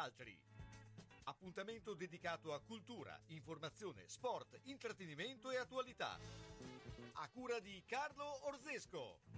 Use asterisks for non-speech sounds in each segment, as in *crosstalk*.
altri. Appuntamento dedicato a cultura, informazione, sport, intrattenimento e attualità. A cura di Carlo Orzesco.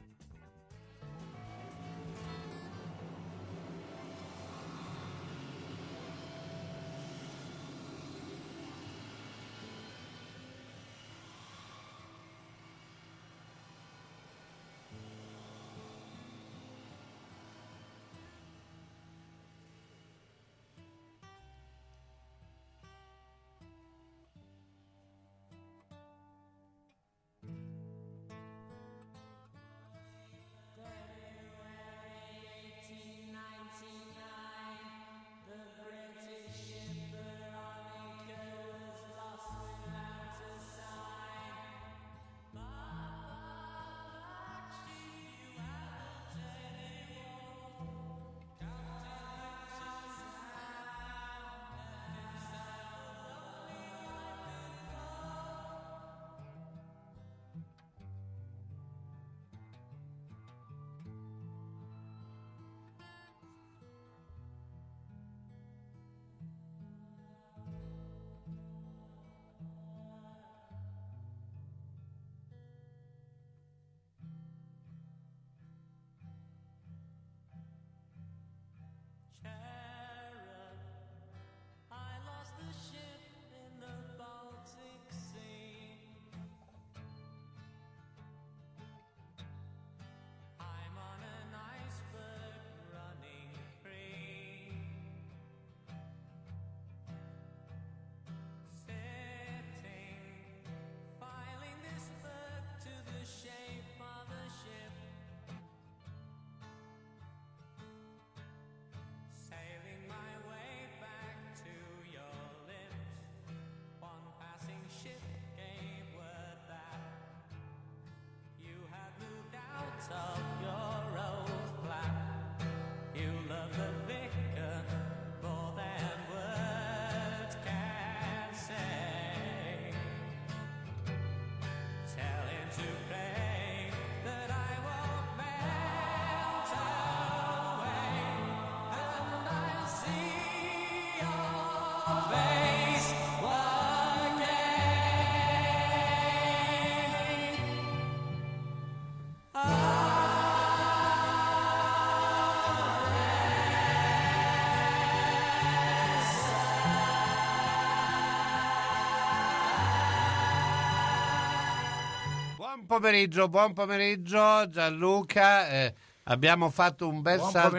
Buon pomeriggio, buon pomeriggio Gianluca. Eh, abbiamo fatto un bel, salto,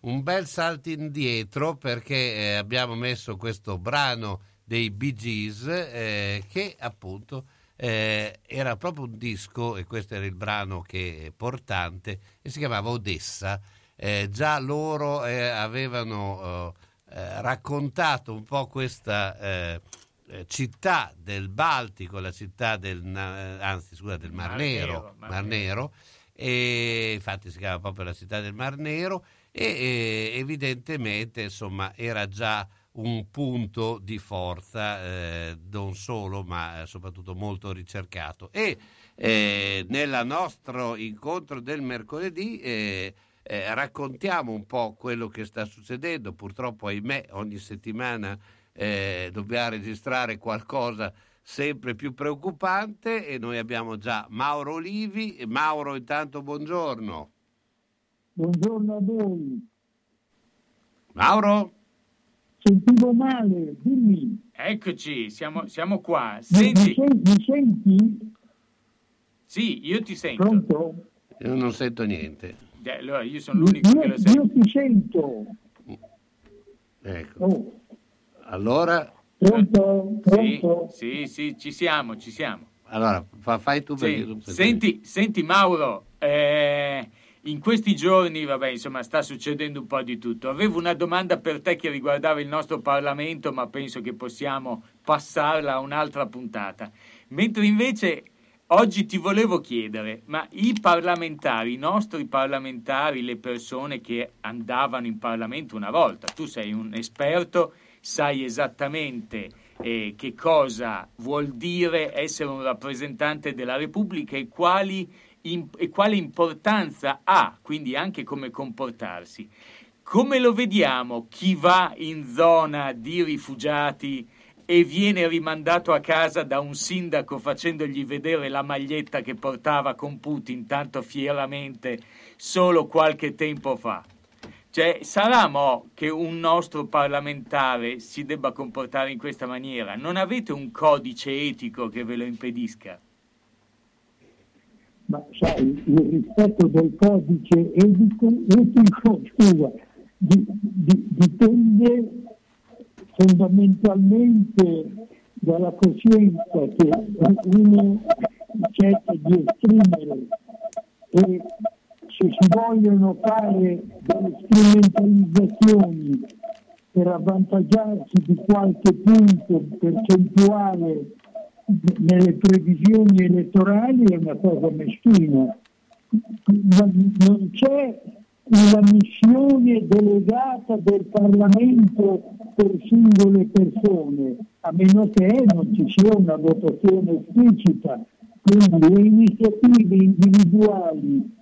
un bel salto indietro perché eh, abbiamo messo questo brano dei Bee Gees eh, che appunto eh, era proprio un disco e questo era il brano che è portante e si chiamava Odessa. Eh, già loro eh, avevano raccontato un po' questa eh, città del Baltico, la città del, eh, anzi, scusa, del Mar, Mar Nero, Mar Mar Nero, e infatti si chiama proprio la città del Mar Nero e, e evidentemente insomma era già un punto di forza eh, non solo ma soprattutto molto ricercato. E eh, nel nostro incontro del mercoledì eh, eh, raccontiamo un po' quello che sta succedendo. Purtroppo ahimè ogni settimana eh, dobbiamo registrare qualcosa sempre più preoccupante e noi abbiamo già Mauro Olivi. E Mauro, intanto buongiorno. Buongiorno a voi. Mauro? Sentivo male, dimmi. Eccoci, siamo, siamo qua. Mi, mi Senti, sen- mi senti? sì, io ti sento. Pronto? Io non sento niente. Eh, Allora, io sono l'unico che Io, lo sento. io ti sento. Ecco. Oh, Allora, pronto? Sì, Pronto? sì, sì, ci siamo, ci siamo. allora fa- fai tu perché Sì. sento Senti, senti Mauro, eh, in questi giorni, vabbè, insomma, sta succedendo un po' di tutto. Avevo una domanda per te che riguardava il nostro Parlamento, ma penso che possiamo passarla a un'altra puntata. Mentre invece oggi ti volevo chiedere, ma i parlamentari, i nostri parlamentari, le persone che andavano in Parlamento una volta, tu sei un esperto, sai esattamente eh, che cosa vuol dire essere un rappresentante della Repubblica e quali im- e quale importanza ha, quindi anche come comportarsi. come lo vediamo chi va in zona di rifugiati e viene rimandato a casa da un sindaco facendogli vedere la maglietta che portava con Putin tanto fieramente solo qualche tempo fa? Cioè, sarà mo che un nostro parlamentare si debba comportare in questa maniera? Non avete un codice etico che ve lo impedisca? Ma sai, il rispetto del codice etico, etico scusa, di- di- dipende fondamentalmente dalla coscienza che uno cerca di esprimere e se si vogliono fare delle strumentalizzazioni per avvantaggiarsi di qualche punto percentuale nelle previsioni elettorali è una cosa meschina. Non c'è una missione delegata del Parlamento per singole persone, a meno che non ci sia una votazione esplicita. Quindi le iniziative individuali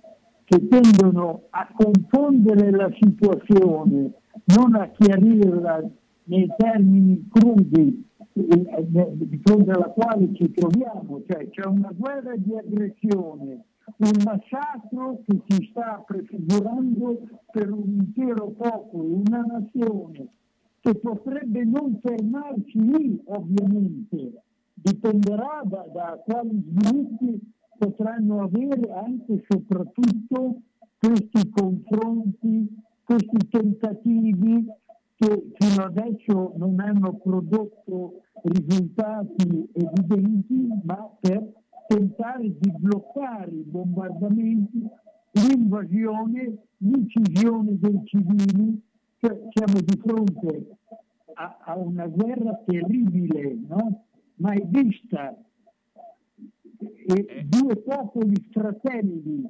che tendono a confondere la situazione, non a chiarirla nei termini crudi eh, eh, di fronte alla quale ci troviamo, cioè c'è una guerra di aggressione, un massacro che si sta prefigurando per un intero popolo, una nazione che potrebbe non fermarci lì, ovviamente, dipenderà da, da quali sviluppi potranno avere anche e soprattutto questi confronti, questi tentativi che fino adesso non hanno prodotto risultati evidenti, ma per tentare di bloccare i bombardamenti, l'invasione, l'incisione dei civili, cioè siamo di fronte a, a una guerra terribile, no? mai vista. E due popoli fratelli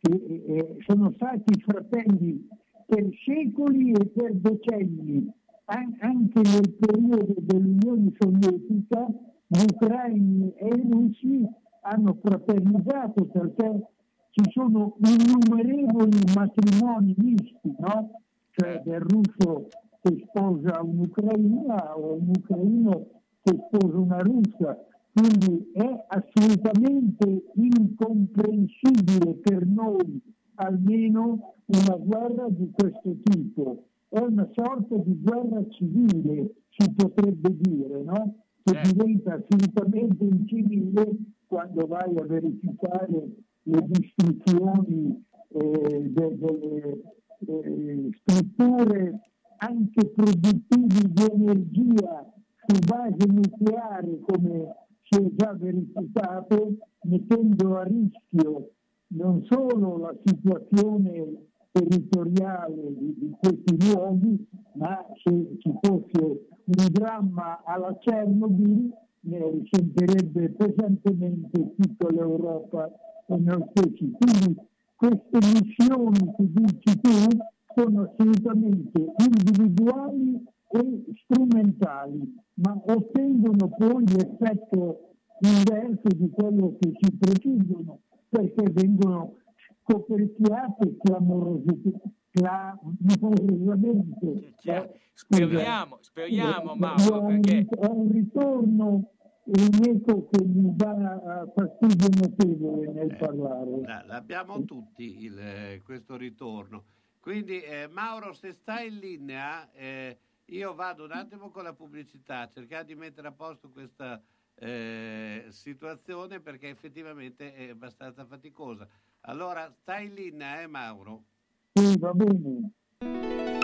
che eh, sono stati fratelli per secoli e per decenni, An- anche nel periodo dell'Unione Sovietica, gli ucraini e i russi hanno fraternizzato perché ci sono innumerevoli matrimoni misti, no? Cioè del russo che sposa un'ucraina o un ucraino che sposa una russa. Quindi è assolutamente incomprensibile per noi almeno una guerra di questo tipo. È una sorta di guerra civile, si potrebbe dire, no? Che Certo. diventa assolutamente incivile quando vai a verificare le distruzioni eh, de- delle eh, strutture anche produttivi di energia su base nucleare come si è già verificato, mettendo a rischio non solo la situazione territoriale di, di questi luoghi, ma se ci fosse un dramma alla Chernobyl ne risentirebbe pesantemente tutta l'Europa e noi stessi. Quindi queste missioni che dici tu sono assolutamente individuali e strumentali, ma ottengono poi l'effetto inverso di quello che si prefiggono, perché vengono coperchiate clamorosamente. clamorosamente. Cioè, speriamo, speriamo, Mauro, un- perché Ho un ritorno eco che mi dà fastidio notevole nel Eh, parlare. la- L'abbiamo tutti il, eh, questo ritorno. Quindi eh, Mauro, se stai in linea, eh, io vado un attimo con la pubblicità, cercare di mettere a posto questa eh, situazione perché effettivamente è abbastanza faticosa. Allora, stai in linea, eh Mauro? Sì, va bene.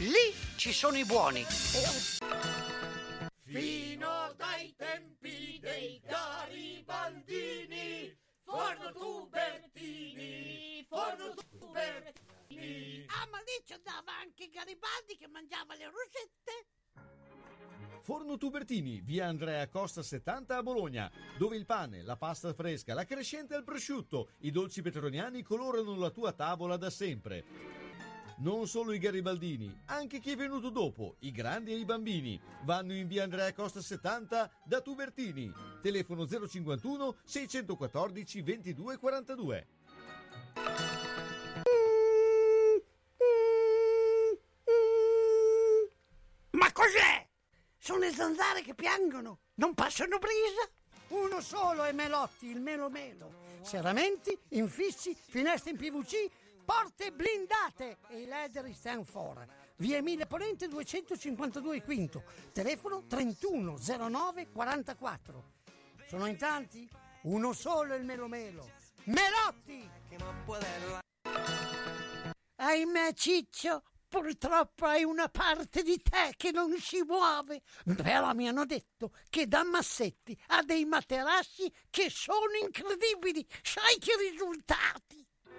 Lì ci sono i buoni. Fino dai tempi dei garibaldini, forno tubertini, forno tubertini, Ah, ma lì ci andava anche Garibaldi che mangiava le rosette. Forno Tubertini, via Andrea Costa 70 a Bologna, dove il pane, la pasta fresca, la crescente al prosciutto, i dolci petroniani colorano la tua tavola da sempre. Non solo i garibaldini, anche chi è venuto dopo, i grandi e i bambini, vanno in via Andrea Costa 70 da Tubertini. Telefono 051 614 2242. Ma cos'è? Sono le zanzare che piangono, non passano brisa. Uno solo è Melotti, il Melo Melo. Serramenti, infissi, finestre in PVC, porte blindate e i leder stand for. Via Emile Ponente 252 Quinto, telefono 3109 44. Sono in tanti? Uno solo il Melo Melo. Melotti! Ahimè Ciccio, purtroppo hai una parte di te che non si muove. Però mi hanno detto che da Massetti ha dei materassi che sono incredibili. Sai che risultati?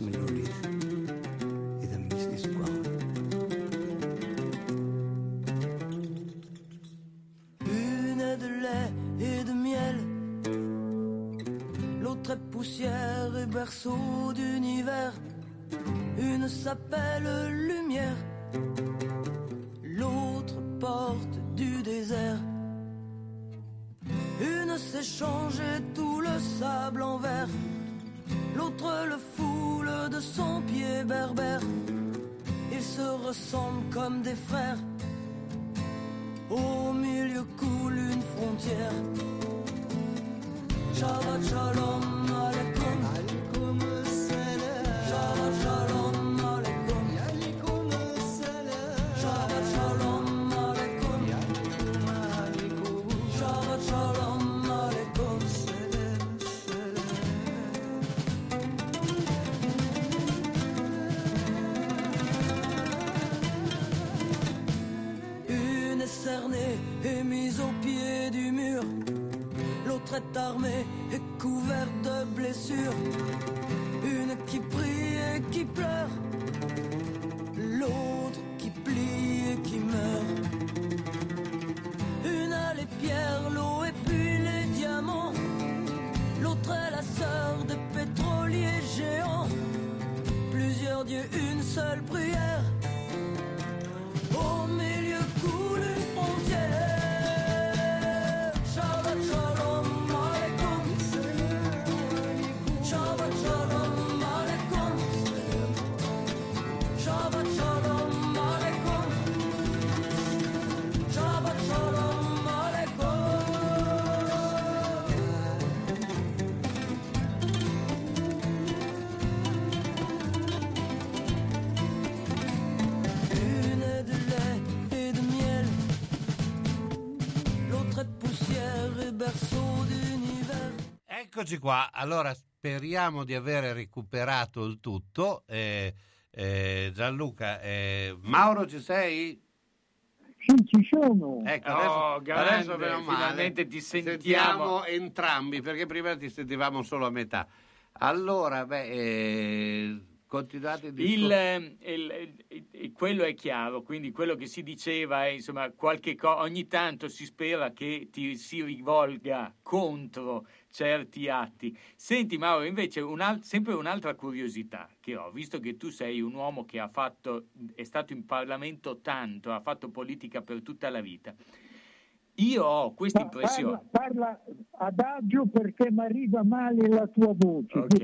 mis melodies y de. Une de lait et de miel, l'autre est poussière et berceau d'univers. Une s'appelle lumière, l'autre porte du désert. Une s'échange tout ressemblent comme des frères. Au milieu coule une frontière. Shabbat shalom Eccoci qua, allora speriamo di aver recuperato il tutto. Eh, eh, Gianluca, eh, Mauro ci sei? Sì, ci sono. Ecco, Oh, adesso, grande, adesso finalmente ti sentiamo. Sentiamo entrambi, perché prima ti sentivamo solo a metà. Allora, beh, eh, continuate il Il, discorso. eh, il- il- il- quello è chiaro, quindi quello che si diceva è insomma qualche co- ogni tanto si spera che ti si rivolga contro certi atti. Senti Mauro, invece un'al- sempre un'altra curiosità che ho, visto che tu sei un uomo che ha fatto, è stato in Parlamento tanto, ha fatto politica per tutta la vita. Io ho questa impressione. Parla, parla adagio perché mi arriva male la tua voce. Ok.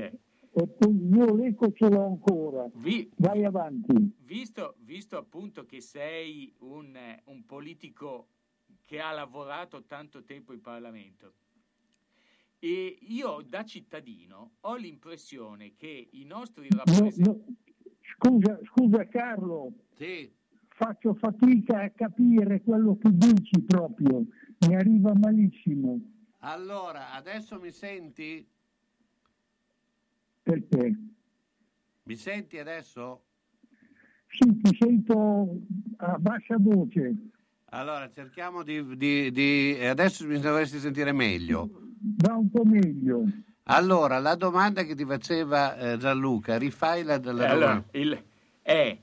e poi io l'eco ce l'ho ancora. Vi- Vai avanti. visto, visto appunto che sei un, eh, un politico che ha lavorato tanto tempo in Parlamento, e io da cittadino ho l'impressione che i nostri No, rappresentanti... no, Scusa, scusa Carlo, Sì, faccio fatica a capire quello che dici proprio, mi arriva malissimo. allora adesso mi senti? Perché? Mi senti adesso? Sì, ti sento a bassa voce. Allora cerchiamo di, di- di- Adesso mi dovresti sentire meglio. Va un po' meglio. Allora, la domanda che ti faceva eh, Gianluca, rifai la della Allora, domanda. il- è,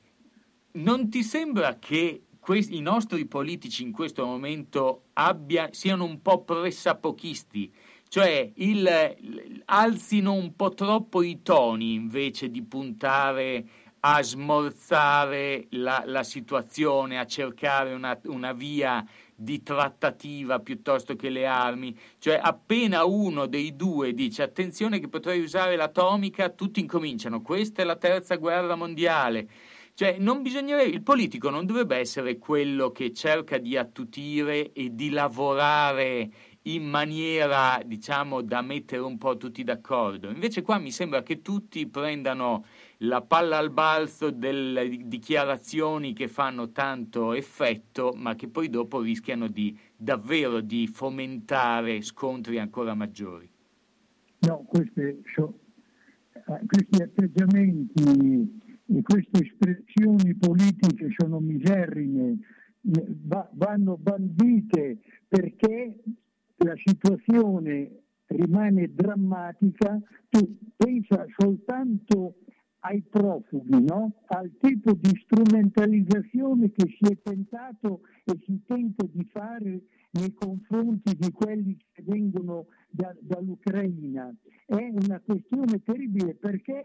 non ti sembra che questi- i nostri politici in questo momento abbia- siano un po' pressapochisti? Cioè, il- alzino un po' troppo i toni invece di puntare a smorzare la, la situazione, a cercare una, una via di trattativa piuttosto che le armi. Cioè, appena uno dei due dice attenzione che potrei usare l'atomica, tutti incominciano. Questa è la terza guerra mondiale. Cioè, il politico non dovrebbe essere quello che cerca di attutire e di lavorare in maniera, diciamo, da mettere un po' tutti d'accordo. Invece qua mi sembra che tutti prendano la palla al balzo delle dichiarazioni che fanno tanto effetto, ma che poi dopo rischiano di davvero di fomentare scontri ancora maggiori. No, queste so- eh, questi atteggiamenti e queste espressioni politiche sono miserrime, va- vanno bandite perché la situazione rimane drammatica. Tu pensa soltanto ai profughi, no? al tipo di strumentalizzazione che si è tentato e si tenta di fare nei confronti di quelli che vengono da- dall'Ucraina. È una questione terribile perché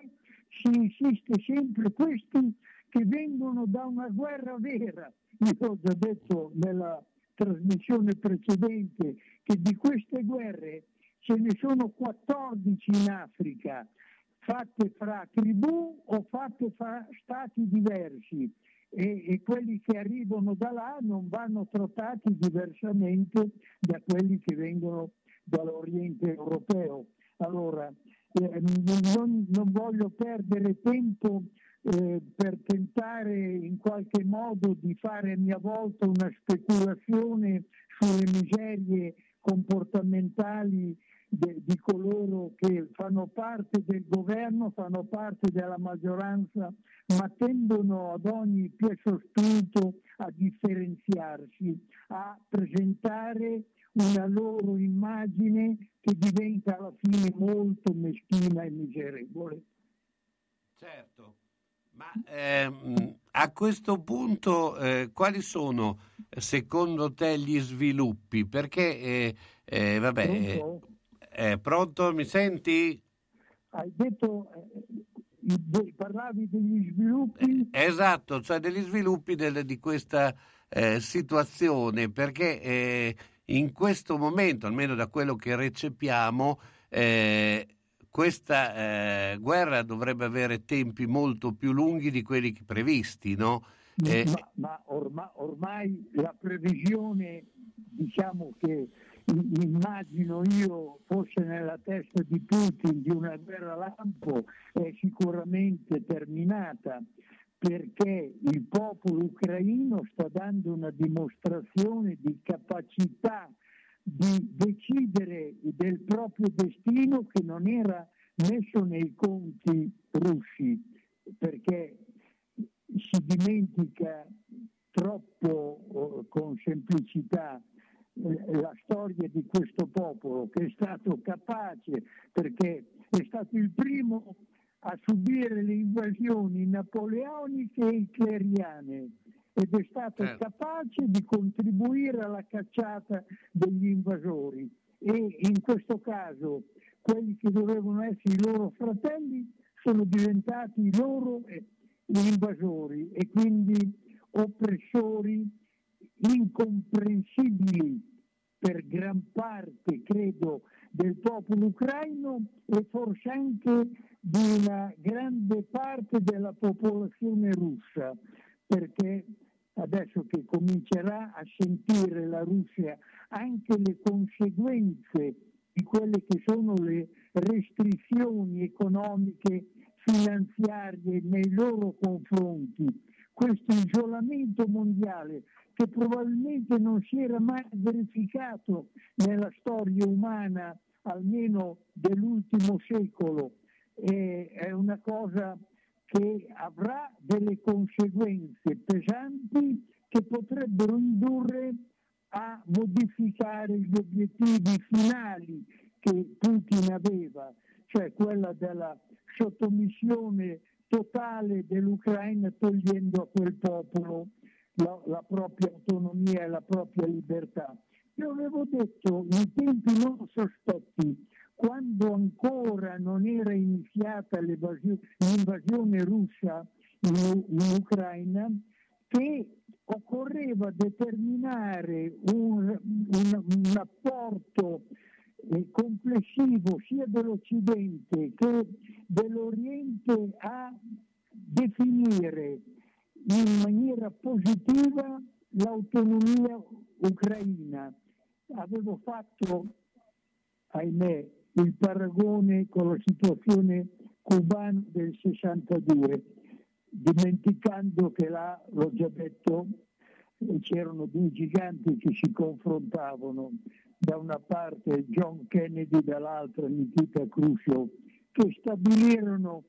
si insiste sempre questi che vengono da una guerra vera. Io ho già detto nella trasmissione precedente che di queste guerre ce ne sono 14 in Africa, fatte fra tribù o fatte fra stati diversi e, e quelli che arrivano da là non vanno trattati diversamente da quelli che vengono dall'Oriente europeo. Allora, eh, non, non voglio perdere tempo eh, per tentare in qualche modo di fare a mia volta una speculazione sulle miserie comportamentali de- di coloro che fanno parte del governo, fanno parte della maggioranza, ma tendono ad ogni piezo spunto a differenziarsi, a presentare una loro immagine che diventa alla fine molto meschina e miserevole. Certo, ma ehm, a questo punto eh, quali sono secondo te gli sviluppi? Perché, eh, eh, vabbè, eh, Pronto? eh, mi senti? Hai detto, eh, parlavi degli sviluppi? Esatto, cioè degli sviluppi del- di questa eh, situazione, perché eh, in questo momento, almeno da quello che recepiamo, eh, questa eh, guerra dovrebbe avere tempi molto più lunghi di quelli previsti, no? Eh, ma ma orma- ormai la previsione, diciamo che immagino io fosse nella testa di Putin di una guerra lampo, è sicuramente terminata perché il popolo ucraino sta dando una dimostrazione di capacità di decidere del proprio destino che non era messo nei conti russi, perché si dimentica troppo eh, con semplicità la storia di questo popolo che è stato capace perché è stato il primo a subire le invasioni napoleoniche e hitleriane ed è stato Certo. capace di contribuire alla cacciata degli invasori e in questo caso quelli che dovevano essere i loro fratelli sono diventati i loro eh, invasori e quindi oppressori incomprensibili per gran parte, credo, del popolo ucraino e forse anche di una grande parte della popolazione russa, perché adesso che comincerà a sentire la Russia anche le conseguenze di quelle che sono le restrizioni economiche, finanziarie nei loro confronti, questo isolamento mondiale che probabilmente non si era mai verificato nella storia umana, almeno dell'ultimo secolo, è una cosa che avrà delle conseguenze pesanti che potrebbero indurre a modificare gli obiettivi finali che Putin aveva, cioè quella della sottomissione totale dell'Ucraina togliendo a quel popolo la, la propria autonomia e la propria libertà. Io avevo detto in tempi non sospetti, quando ancora non era iniziata l'invasione russa in, in Ucraina, che occorreva determinare un, un, un apporto complessivo sia dell'Occidente che dell'Oriente a definire in maniera positiva l'autonomia ucraina. Avevo fatto, ahimè, il paragone con la situazione cubana del 62, dimenticando che là, l'ho già detto, c'erano due giganti che si confrontavano, da una parte John Kennedy, dall'altra Nikita Khrushchev, che stabilirono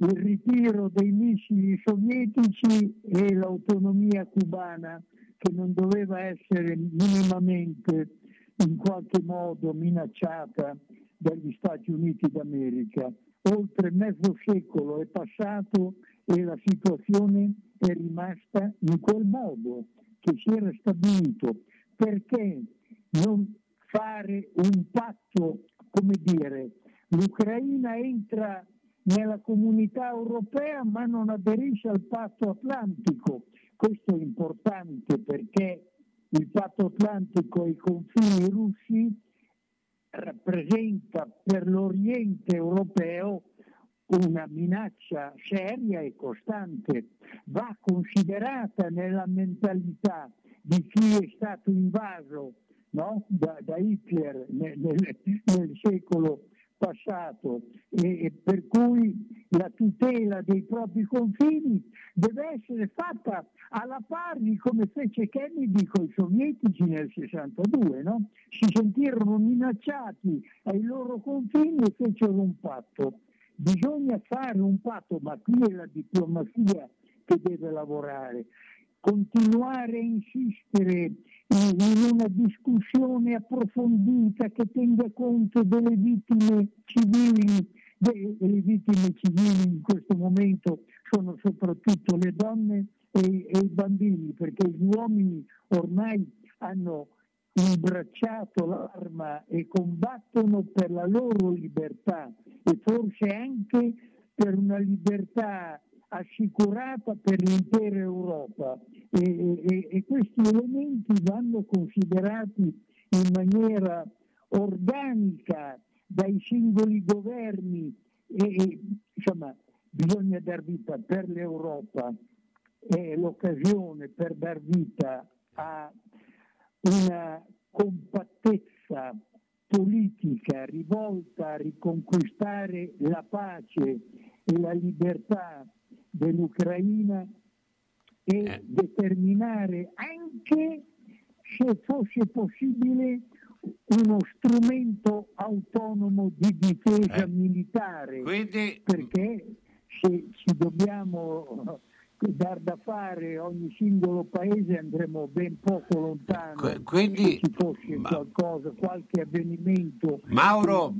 il ritiro dei missili sovietici e l'autonomia cubana che non doveva essere minimamente in qualche modo minacciata dagli Stati Uniti d'America. Oltre mezzo secolo è passato e la situazione è rimasta in quel modo che si era stabilito. Perché non fare un patto, come dire, l'Ucraina entra nella comunità europea ma non aderisce al patto atlantico. Questo è importante perché il patto atlantico e i confini russi rappresenta per l'Oriente europeo una minaccia seria e costante. Va considerata nella mentalità di chi è stato invaso no? da, da, Hitler nel, nel, nel secolo passato e, e, per cui la tutela dei propri confini deve essere fatta alla pari come fece Kennedy con i sovietici nel 62, no? si sentirono minacciati ai loro confini e fecero un patto. Bisogna fare un patto, ma qui è la diplomazia che deve lavorare continuare a insistere in una discussione approfondita che tenga conto delle vittime civili, e le vittime civili in questo momento sono soprattutto le donne e, e i bambini, perché gli uomini ormai hanno imbracciato l'arma e combattono per la loro libertà e forse anche per una libertà assicurata per l'intera Europa e, e, e, questi elementi vanno considerati in maniera organica dai singoli governi e, e insomma bisogna dar vita per l'Europa è l'occasione per dar vita a una compattezza politica rivolta a riconquistare la pace e la libertà dell'Ucraina e Eh. determinare anche, se fosse possibile, uno strumento autonomo di difesa Eh. militare, Quindi, perché se ci dobbiamo dar da fare ogni singolo paese andremo ben poco lontano. Quindi- se ci fosse ma- qualcosa, qualche avvenimento. Mauro,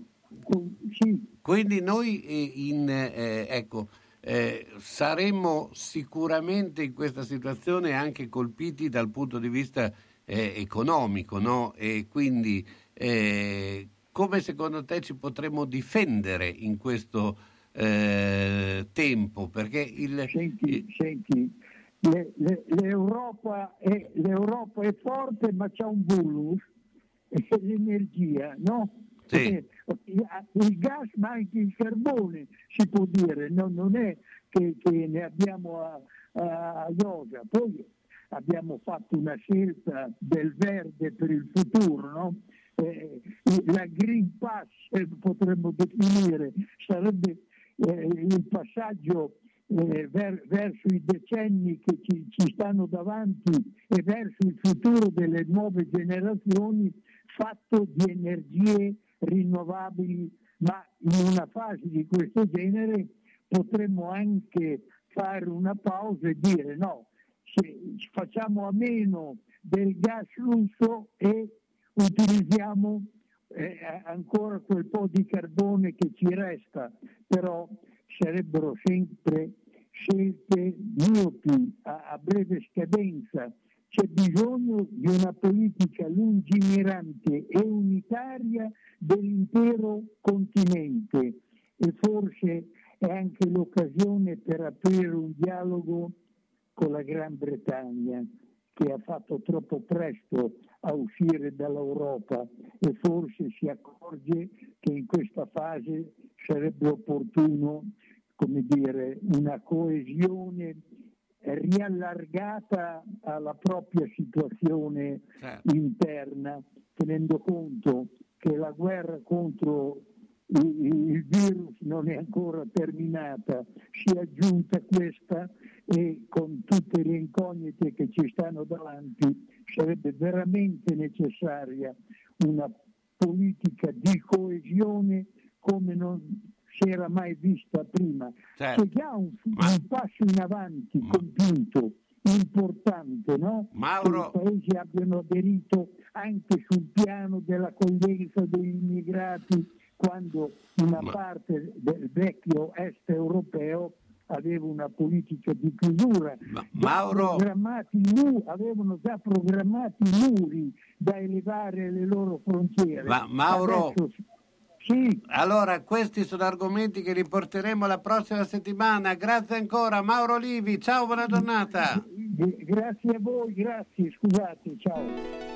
con- sì, Quindi noi eh, in, eh, ecco, eh, saremmo sicuramente in questa situazione anche colpiti dal punto di vista eh, economico, no? E quindi eh, come secondo te ci potremmo difendere in questo eh, tempo? Perché il, Senti, senti, le- le- l'Europa, è, l'Europa è forte ma c'ha un c'è l'energia, no? Sì. Il gas ma anche il carbone si può dire, no? non è che, che ne abbiamo a, a Iosa. Poi abbiamo fatto una scelta del verde per il futuro, no? Eh, la Green Pass eh, potremmo definire, sarebbe eh, il passaggio eh, ver- verso i decenni che ci, ci stanno davanti e verso il futuro delle nuove generazioni fatto di energie rinnovabili, ma in una fase di questo genere potremmo anche fare una pausa e dire no, facciamo a meno del gas russo e utilizziamo eh, ancora quel po' di carbone che ci resta, però sarebbero sempre scelte miopi a, a breve scadenza. C'è bisogno di una politica lungimirante e unitaria dell'intero continente. E forse è anche l'occasione per aprire un dialogo con la Gran Bretagna che ha fatto troppo presto a uscire dall'Europa e forse si accorge che in questa fase sarebbe opportuno dire, una coesione riallargata alla propria situazione Certo. interna, tenendo conto che la guerra contro il, virus non è ancora terminata, si è aggiunta questa e con tutte le incognite che ci stanno davanti sarebbe veramente necessaria una politica di coesione come non si era mai vista prima. Certo. C'è già un, un passo in avanti compiuto, importante, no? Mauro- Che i paesi abbiano aderito anche sul piano dell'accoglienza degli immigrati quando una Ma- parte del vecchio est europeo aveva una politica di chiusura. Ma- Mauro- mu- avevano già programmati muri da elevare alle loro frontiere. Ma- Mauro- Adesso- sì, Allora, questi sono argomenti che riporteremo la prossima settimana. Grazie ancora, Mauro Olivi. Ciao, buona giornata. grazie a voi, grazie, scusate, ciao.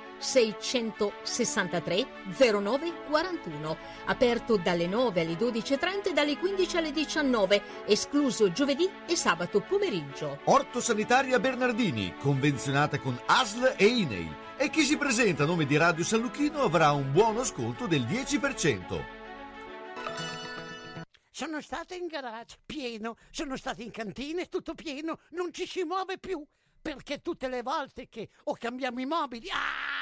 663 09 41. Aperto dalle 9 alle 12.30 e dalle 15 alle 19, escluso giovedì e sabato pomeriggio. Orto Sanitaria Bernardini, convenzionata con ASL e INEI. E chi si presenta a nome di Radio San Lucchino avrà un buono sconto del 10%. Sono stato in garage, pieno, sono stato in cantina, tutto pieno, non ci si muove più. Perché tutte le volte che o cambiamo i mobili, ah,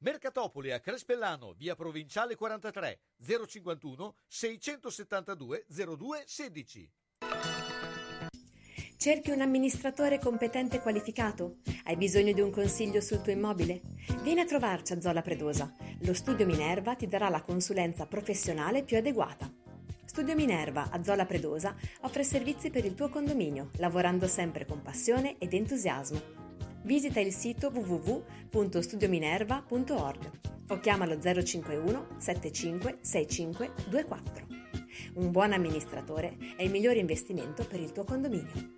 Mercatopoli a Crespellano, via Provinciale 43, 051 672 02 16. Cerchi un amministratore competente e qualificato? Hai bisogno di un consiglio sul tuo immobile? Vieni a trovarci a Zola Predosa. Lo studio Minerva ti darà la consulenza professionale più adeguata. Studio Minerva a Zola Predosa offre servizi per il tuo condominio, lavorando sempre con passione ed entusiasmo. Visita il sito www.studiominerva.org o chiamalo 051 75 65 24. Un buon amministratore è il migliore investimento per il tuo condominio.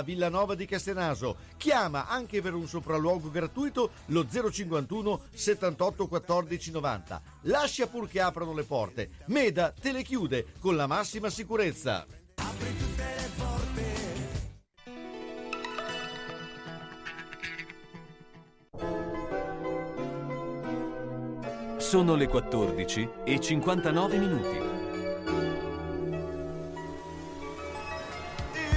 Villanova di Castenaso. Chiama anche per un sopralluogo gratuito lo 051 78 14 90. Lascia pur che aprano le porte. Meda te le chiude con la massima sicurezza. Sono le 14 e 59 minuti.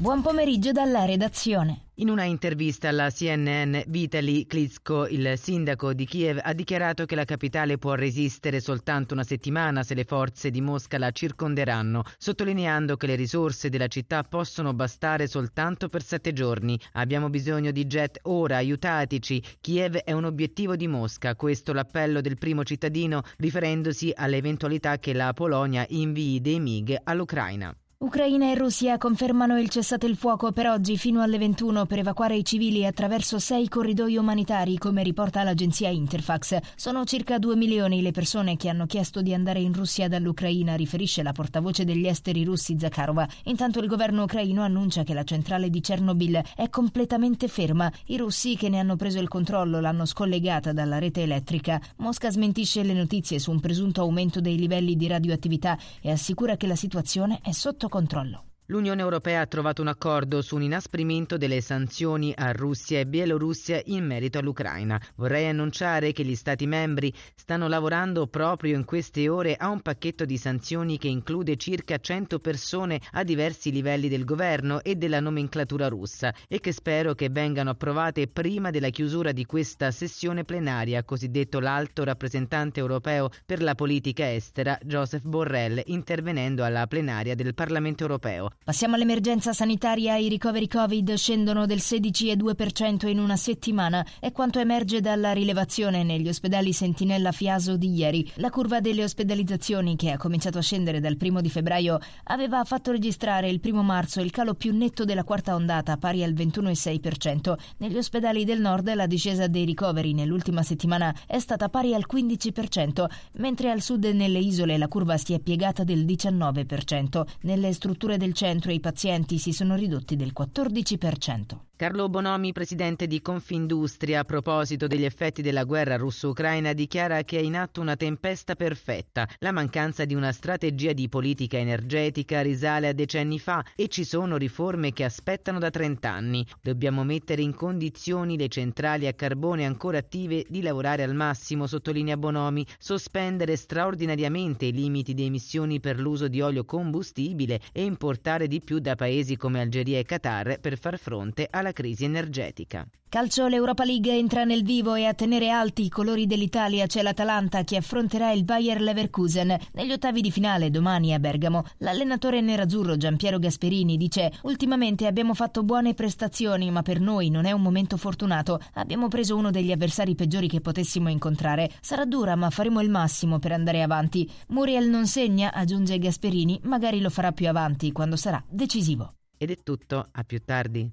Buon pomeriggio dalla redazione. In una intervista alla CNN, Vitaly Klitschko, il sindaco di Kiev, ha dichiarato che la capitale può resistere soltanto una settimana se le forze di Mosca la circonderanno, sottolineando che le risorse della città possono bastare soltanto per sette giorni. Abbiamo bisogno di jet ora, aiutateci. Kiev è un obiettivo di Mosca, questo l'appello del primo cittadino, riferendosi all'eventualità che la Polonia invii dei MiG all'Ucraina. Ucraina e Russia confermano il cessate il fuoco per oggi fino alle 21 per evacuare i civili attraverso sei corridoi umanitari, come riporta l'agenzia Interfax. Sono circa 2 milioni le persone che hanno chiesto di andare in Russia dall'Ucraina, riferisce la portavoce degli esteri russi Zakharova. Intanto il governo ucraino annuncia che la centrale di Chernobyl è completamente ferma. I russi che ne hanno preso il controllo l'hanno scollegata dalla rete elettrica. Mosca smentisce le notizie su un presunto aumento dei livelli di radioattività e assicura che la situazione è sotto controllo. L'Unione Europea ha trovato un accordo su un inasprimento delle sanzioni a Russia e Bielorussia in merito all'Ucraina. Vorrei annunciare che gli Stati membri stanno lavorando proprio in queste ore a un pacchetto di sanzioni che include circa 100 persone a diversi livelli del governo e della nomenclatura russa e che spero che vengano approvate prima della chiusura di questa sessione plenaria, così detto l'alto rappresentante europeo per la politica estera Joseph Borrell intervenendo alla plenaria del Parlamento europeo. Passiamo all'emergenza sanitaria. I ricoveri Covid scendono del 16,2% in una settimana. È quanto emerge dalla rilevazione negli ospedali Sentinella Fiaso di ieri. La curva delle ospedalizzazioni, che ha cominciato a scendere dal primo di febbraio, aveva fatto registrare il primo marzo il calo più netto della quarta ondata, pari al 21,6%. Negli ospedali del nord la discesa dei ricoveri nell'ultima settimana è stata pari al 15%, mentre al sud e nelle isole la curva si è piegata del 19%. Nelle strutture del centro i pazienti si sono ridotti del 14%. Carlo Bonomi, presidente di Confindustria, a proposito degli effetti della guerra russo-ucraina, dichiara che è in atto una tempesta perfetta. La mancanza di una strategia di politica energetica risale a decenni fa e ci sono riforme che aspettano da 30 anni. Dobbiamo mettere in condizioni le centrali a carbone ancora attive di lavorare al massimo, sottolinea Bonomi, sospendere straordinariamente i limiti di emissioni per l'uso di olio combustibile e importare di più da paesi come Algeria e Qatar per far fronte alla dalla crisi energetica. Calcio l'Europa League entra nel vivo e a tenere alti i colori dell'Italia c'è l'Atalanta che affronterà il Bayer Leverkusen negli ottavi di finale domani a Bergamo. L'allenatore nerazzurro Giampiero Gasperini dice ultimamente abbiamo fatto buone prestazioni ma per noi non è un momento fortunato. Abbiamo preso uno degli avversari peggiori che potessimo incontrare. Sarà dura ma faremo il massimo per andare avanti. Muriel non segna, aggiunge Gasperini, magari lo farà più avanti quando sarà decisivo. Ed è tutto, a più tardi.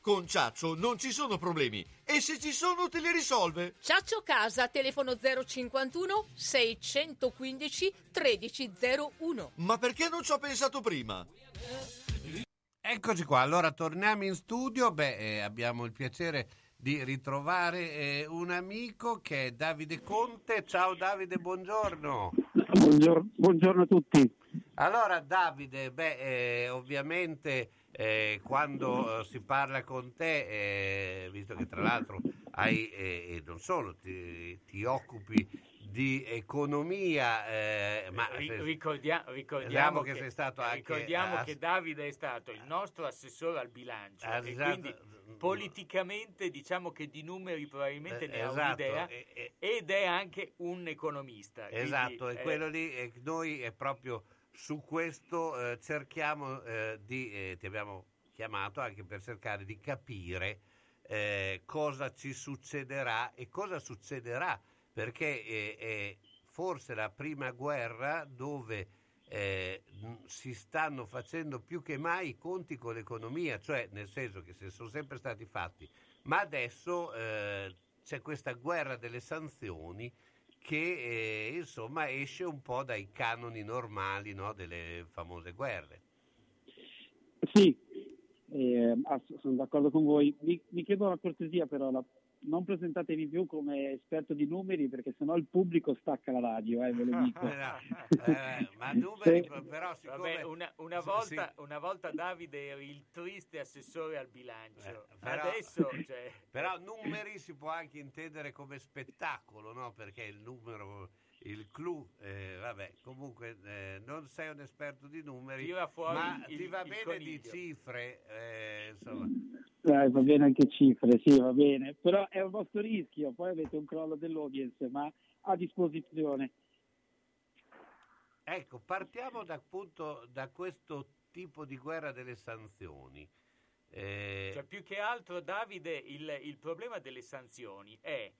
Con Ciaccio non ci sono problemi e se ci sono te li risolve. Ciaccio Casa, telefono 051 615 1301. Ma perché non ci ho pensato prima? Eccoci qua, allora torniamo in studio. Beh, eh, abbiamo il piacere di ritrovare eh, un amico che è Davide Conte. Ciao Davide, buongiorno. Buongiorno, buongiorno a tutti. Allora Davide, beh, eh, ovviamente eh, quando eh, si parla con te, eh, visto che tra l'altro hai, eh, e non solo, ti, ti occupi di economia, eh, ma se- ricordia- Ricordiamo ricordiamo, che sei stato anche ricordiamo a- che Davide è stato il nostro assessore al bilancio e esatto. quindi politicamente diciamo che di numeri probabilmente Eh, ne ha esatto, un'idea e- e- ed è anche un economista. quindi, Esatto, e eh, quello lì, e noi è proprio su questo eh, cerchiamo eh, di, eh, ti abbiamo chiamato anche per cercare di capire eh, cosa ci succederà e cosa succederà, perché eh, è forse la prima guerra dove eh, si stanno facendo più che mai i conti con l'economia, cioè nel senso che se sono sempre stati fatti, ma adesso c'è questa guerra delle sanzioni che eh, insomma esce un po' dai canoni normali no, delle famose guerre. Sì, eh, sono d'accordo con voi. Vi, vi chiedo una cortesia però, la- non presentatevi più come esperto di numeri perché sennò il pubblico stacca la radio, eh, ve lo *laughs* dico. Eh, *laughs* ma numeri Sì. però siccome Vabbè, una, una volta, sì. una volta Davide eri il triste assessore al bilancio, Eh, però- adesso *laughs* cioè, Però numeri si può anche intendere come spettacolo, no? Perché il numero, il clou, eh, vabbè, comunque eh, non sei un esperto di numeri, Tira fuori ma il- ti va il bene di cifre, eh, insomma. Dai, va bene anche cifre, sì, va bene. Però è un vostro rischio, poi avete un crollo dell'audience, ma a disposizione. Ecco, partiamo da, appunto da questo tipo di guerra delle sanzioni. Eh, Cioè, più che altro, Davide, il, il problema delle sanzioni è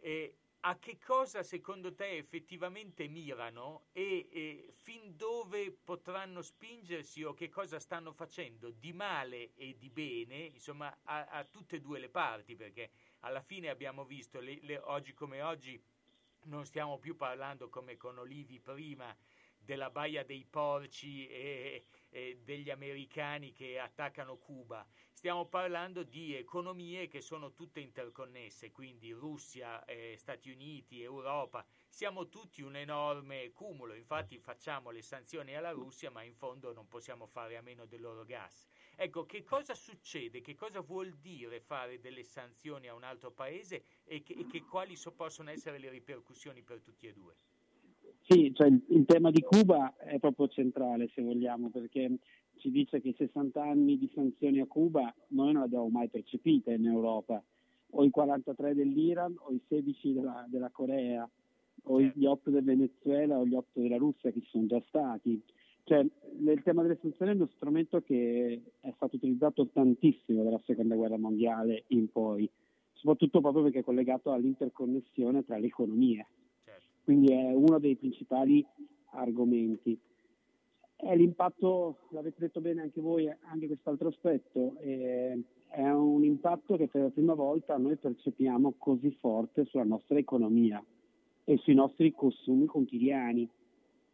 eh, a che cosa secondo te effettivamente mirano e, e fin dove potranno spingersi o che cosa stanno facendo di male e di bene, insomma, a, a tutte e due le parti, perché alla fine abbiamo visto, le- le- oggi come oggi, non stiamo più parlando come con Olivi prima della Baia dei Porci e, e degli americani che attaccano Cuba. Stiamo parlando di economie che sono tutte interconnesse, quindi Russia, eh, Stati Uniti, Europa. Siamo tutti un enorme cumulo, infatti facciamo le sanzioni alla Russia, ma in fondo non possiamo fare a meno del loro gas. Ecco, che cosa succede? Che cosa vuol dire fare delle sanzioni a un altro paese e, che, e che quali so- possono essere le ripercussioni per tutti e due? Sì, cioè il, il tema di Cuba è proprio centrale, se vogliamo, perché ci dice che i 60 anni di sanzioni a Cuba noi non le abbiamo mai percepite in Europa, o i 43 dell'Iran o i 16 della, della Corea, o gli 8 del Venezuela o gli 8 della Russia che ci sono già stati. Cioè, il tema delle sanzioni è uno strumento che è stato utilizzato tantissimo dalla seconda guerra mondiale in poi, soprattutto proprio perché è collegato all'interconnessione tra le economie quindi è uno dei principali argomenti. È l'impatto, l'avete detto bene anche voi, anche quest'altro aspetto, eh, è un impatto che per la prima volta noi percepiamo così forte sulla nostra economia e sui nostri consumi quotidiani.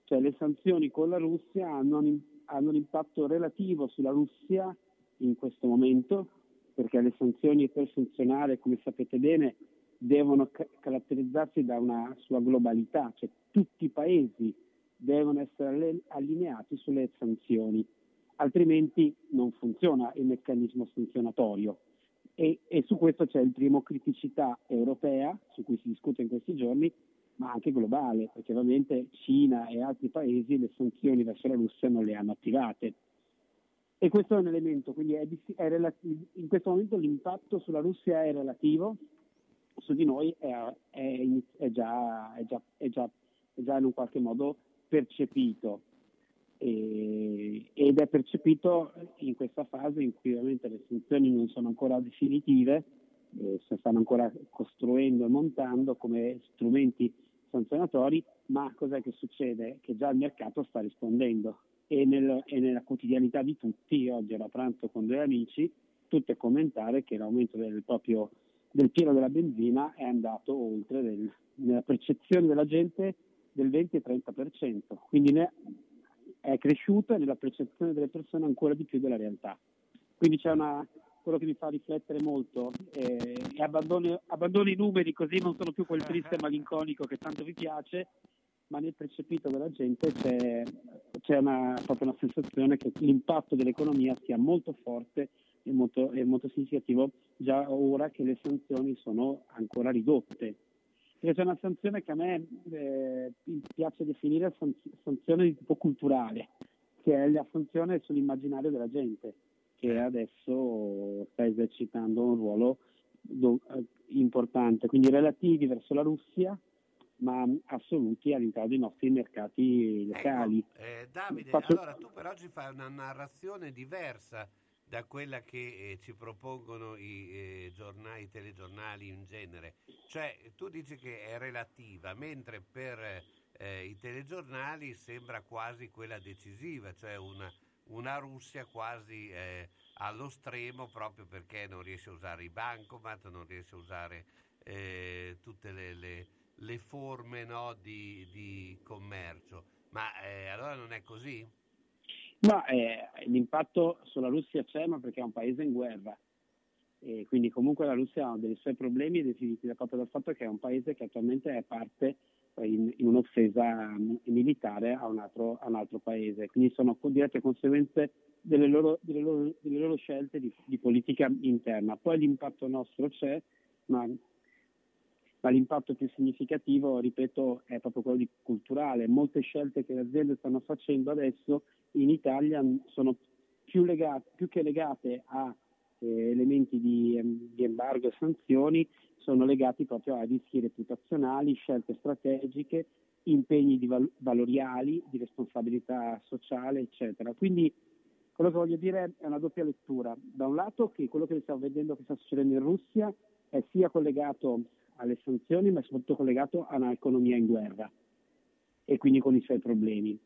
Cioè le sanzioni con la Russia hanno un, hanno un impatto relativo sulla Russia in questo momento, perché le sanzioni per funzionare, come sapete bene, devono ca- caratterizzarsi da una sua globalità, cioè tutti i paesi devono essere allineati sulle sanzioni, altrimenti non funziona il meccanismo sanzionatorio. E, e su questo c'è il primo criticità europea, su cui si discute in questi giorni, ma anche globale, perché ovviamente Cina e altri paesi le sanzioni verso la Russia non le hanno attivate. E questo è un elemento, quindi è, è relati- in questo momento l'impatto sulla Russia è relativo, su di noi è, è è già, già- già- è già in un qualche modo percepito. E- ed è percepito in questa fase in cui ovviamente le sanzioni non sono ancora definitive, eh, si stanno ancora costruendo e montando come strumenti sanzionatori, ma cos'è che succede? Che già il mercato sta rispondendo e, nel- e nella quotidianità di tutti, oggi ero a pranzo con due amici, tutti a commentare che l'aumento del proprio del pieno della benzina è andato oltre del- nella percezione della gente del 20-30%, quindi ne- è cresciuta nella percezione delle persone ancora di più della realtà. Quindi c'è una, quello che mi fa riflettere molto eh, e abbandono, i numeri così non sono più quel triste malinconico che tanto vi piace, ma nel percepito della gente c'è, c'è una, proprio una sensazione che l'impatto dell'economia sia molto forte e molto, e molto significativo già ora che le sanzioni sono ancora ridotte. Perché c'è una sanzione che a me eh, piace definire san- sanzione di tipo culturale, che è la sanzione sull'immaginario della gente, che adesso sta esercitando un ruolo do- eh, importante, quindi relativi verso la Russia, ma assoluti all'interno dei nostri mercati locali. Eh, Davide, Faccio- allora tu per oggi fai una narrazione diversa da quella che eh, ci propongono i eh, giornali, i telegiornali in genere. Cioè, tu dici che è relativa, mentre per eh, i telegiornali sembra quasi quella decisiva, cioè una, una Russia quasi eh, allo stremo proprio perché non riesce a usare i bancomat, non riesce a usare eh, tutte le, le- le forme no, di, di commercio. Ma eh, allora non è così? Ma eh, l'impatto sulla Russia c'è, ma perché è un paese in guerra. E quindi comunque la Russia ha dei suoi problemi definiti da- proprio dal fatto che è un paese che attualmente è parte eh, in, in un'offesa mm, militare a un, altro, a un altro paese. Quindi sono dirette conseguenze delle loro, delle loro- delle loro scelte di, di politica interna. Poi l'impatto nostro c'è, ma ma l'impatto più significativo, ripeto, è proprio quello di culturale. Molte scelte che le aziende stanno facendo adesso in Italia sono più, legate, più che legate a eh, elementi di, ehm, di embargo e sanzioni, sono legati proprio a rischi reputazionali, scelte strategiche, impegni di val- valoriali, di responsabilità sociale, eccetera. Quindi quello che voglio dire è una doppia lettura. Da un lato che quello che stiamo vedendo che sta succedendo in Russia è sia collegato alle sanzioni, ma soprattutto collegato a un'economia in guerra e quindi con i suoi problemi.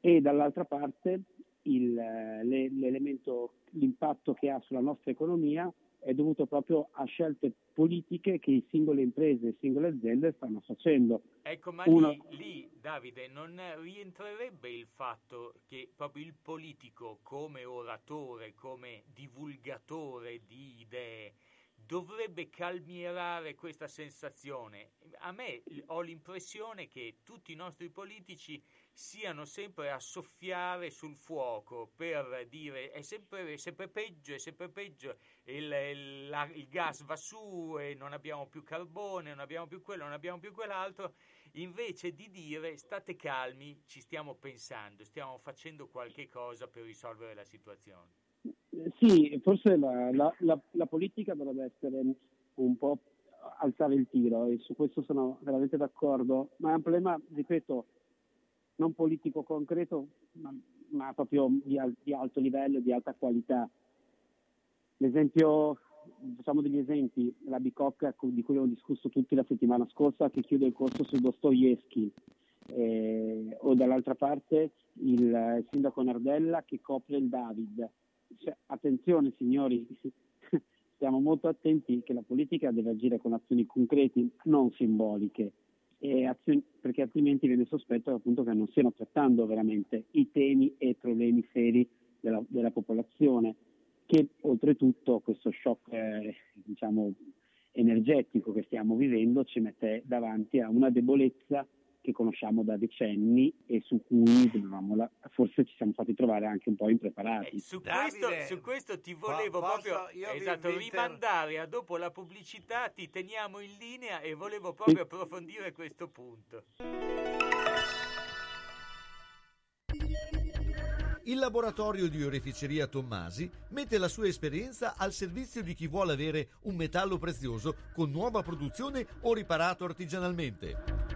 E dall'altra parte il, eh, le- l'elemento, l'impatto che ha sulla nostra economia è dovuto proprio a scelte politiche che le singole imprese e singole aziende stanno facendo. Ecco, ma Uno- lì, lì, Davide, non rientrerebbe il fatto che proprio il politico come oratore, come divulgatore di idee, dovrebbe calmierare questa sensazione? A me ho l'impressione che tutti i nostri politici siano sempre a soffiare sul fuoco per dire è sempre, è sempre peggio, è sempre peggio, il, il- la- il gas va su e non abbiamo più carbone, non abbiamo più quello, non abbiamo più quell'altro, invece di dire state calmi, ci stiamo pensando, stiamo facendo qualche cosa per risolvere la situazione. Sì, forse la, la- la- la politica dovrebbe essere un po' alzare il tiro e su questo sono veramente d'accordo, ma è un problema, ripeto, non politico concreto, ma, ma proprio di, di alto livello, di alta qualità. L'esempio, facciamo degli esempi, la Bicocca di cui abbiamo discusso tutti la settimana scorsa che chiude il corso su Dostoevsky, eh, o dall'altra parte il sindaco Nardella che copre il David. Cioè, attenzione signori, *laughs* stiamo molto attenti che la politica deve agire con azioni concrete, non simboliche. E azio- perché altrimenti viene sospetto appunto che non stiano trattando veramente i temi e i problemi seri della, della popolazione, che oltretutto questo shock eh, diciamo, energetico che stiamo vivendo ci mette davanti a una debolezza che conosciamo da decenni e su cui dovevamo la- forse ci siamo fatti trovare anche un po' impreparati. Su questo, su questo ti volevo posso- proprio io vi esatto, invito- rimandare a dopo la pubblicità, ti teniamo in linea e volevo proprio approfondire questo punto. Il laboratorio di oreficeria Tommasi mette la sua esperienza al servizio di chi vuole avere un metallo prezioso con nuova produzione o riparato artigianalmente.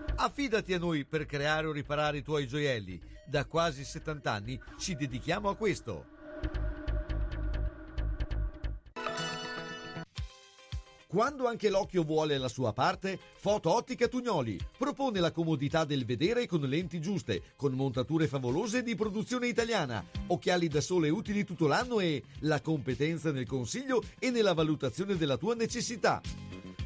Affidati a noi per creare o riparare i tuoi gioielli. Da quasi 70 anni ci dedichiamo a questo. Quando anche l'occhio vuole la sua parte, Foto Ottica Tugnoli propone la comodità del vedere con lenti giuste, con montature favolose di produzione italiana, occhiali da sole utili tutto l'anno e la competenza nel consiglio e nella valutazione della tua necessità.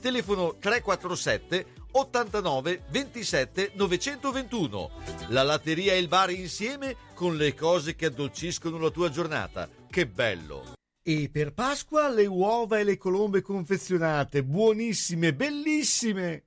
Telefono 347 89 27 921. La latteria e il bar insieme con le cose che addolciscono la tua giornata. Che bello! E per Pasqua le uova e le colombe confezionate, buonissime, bellissime!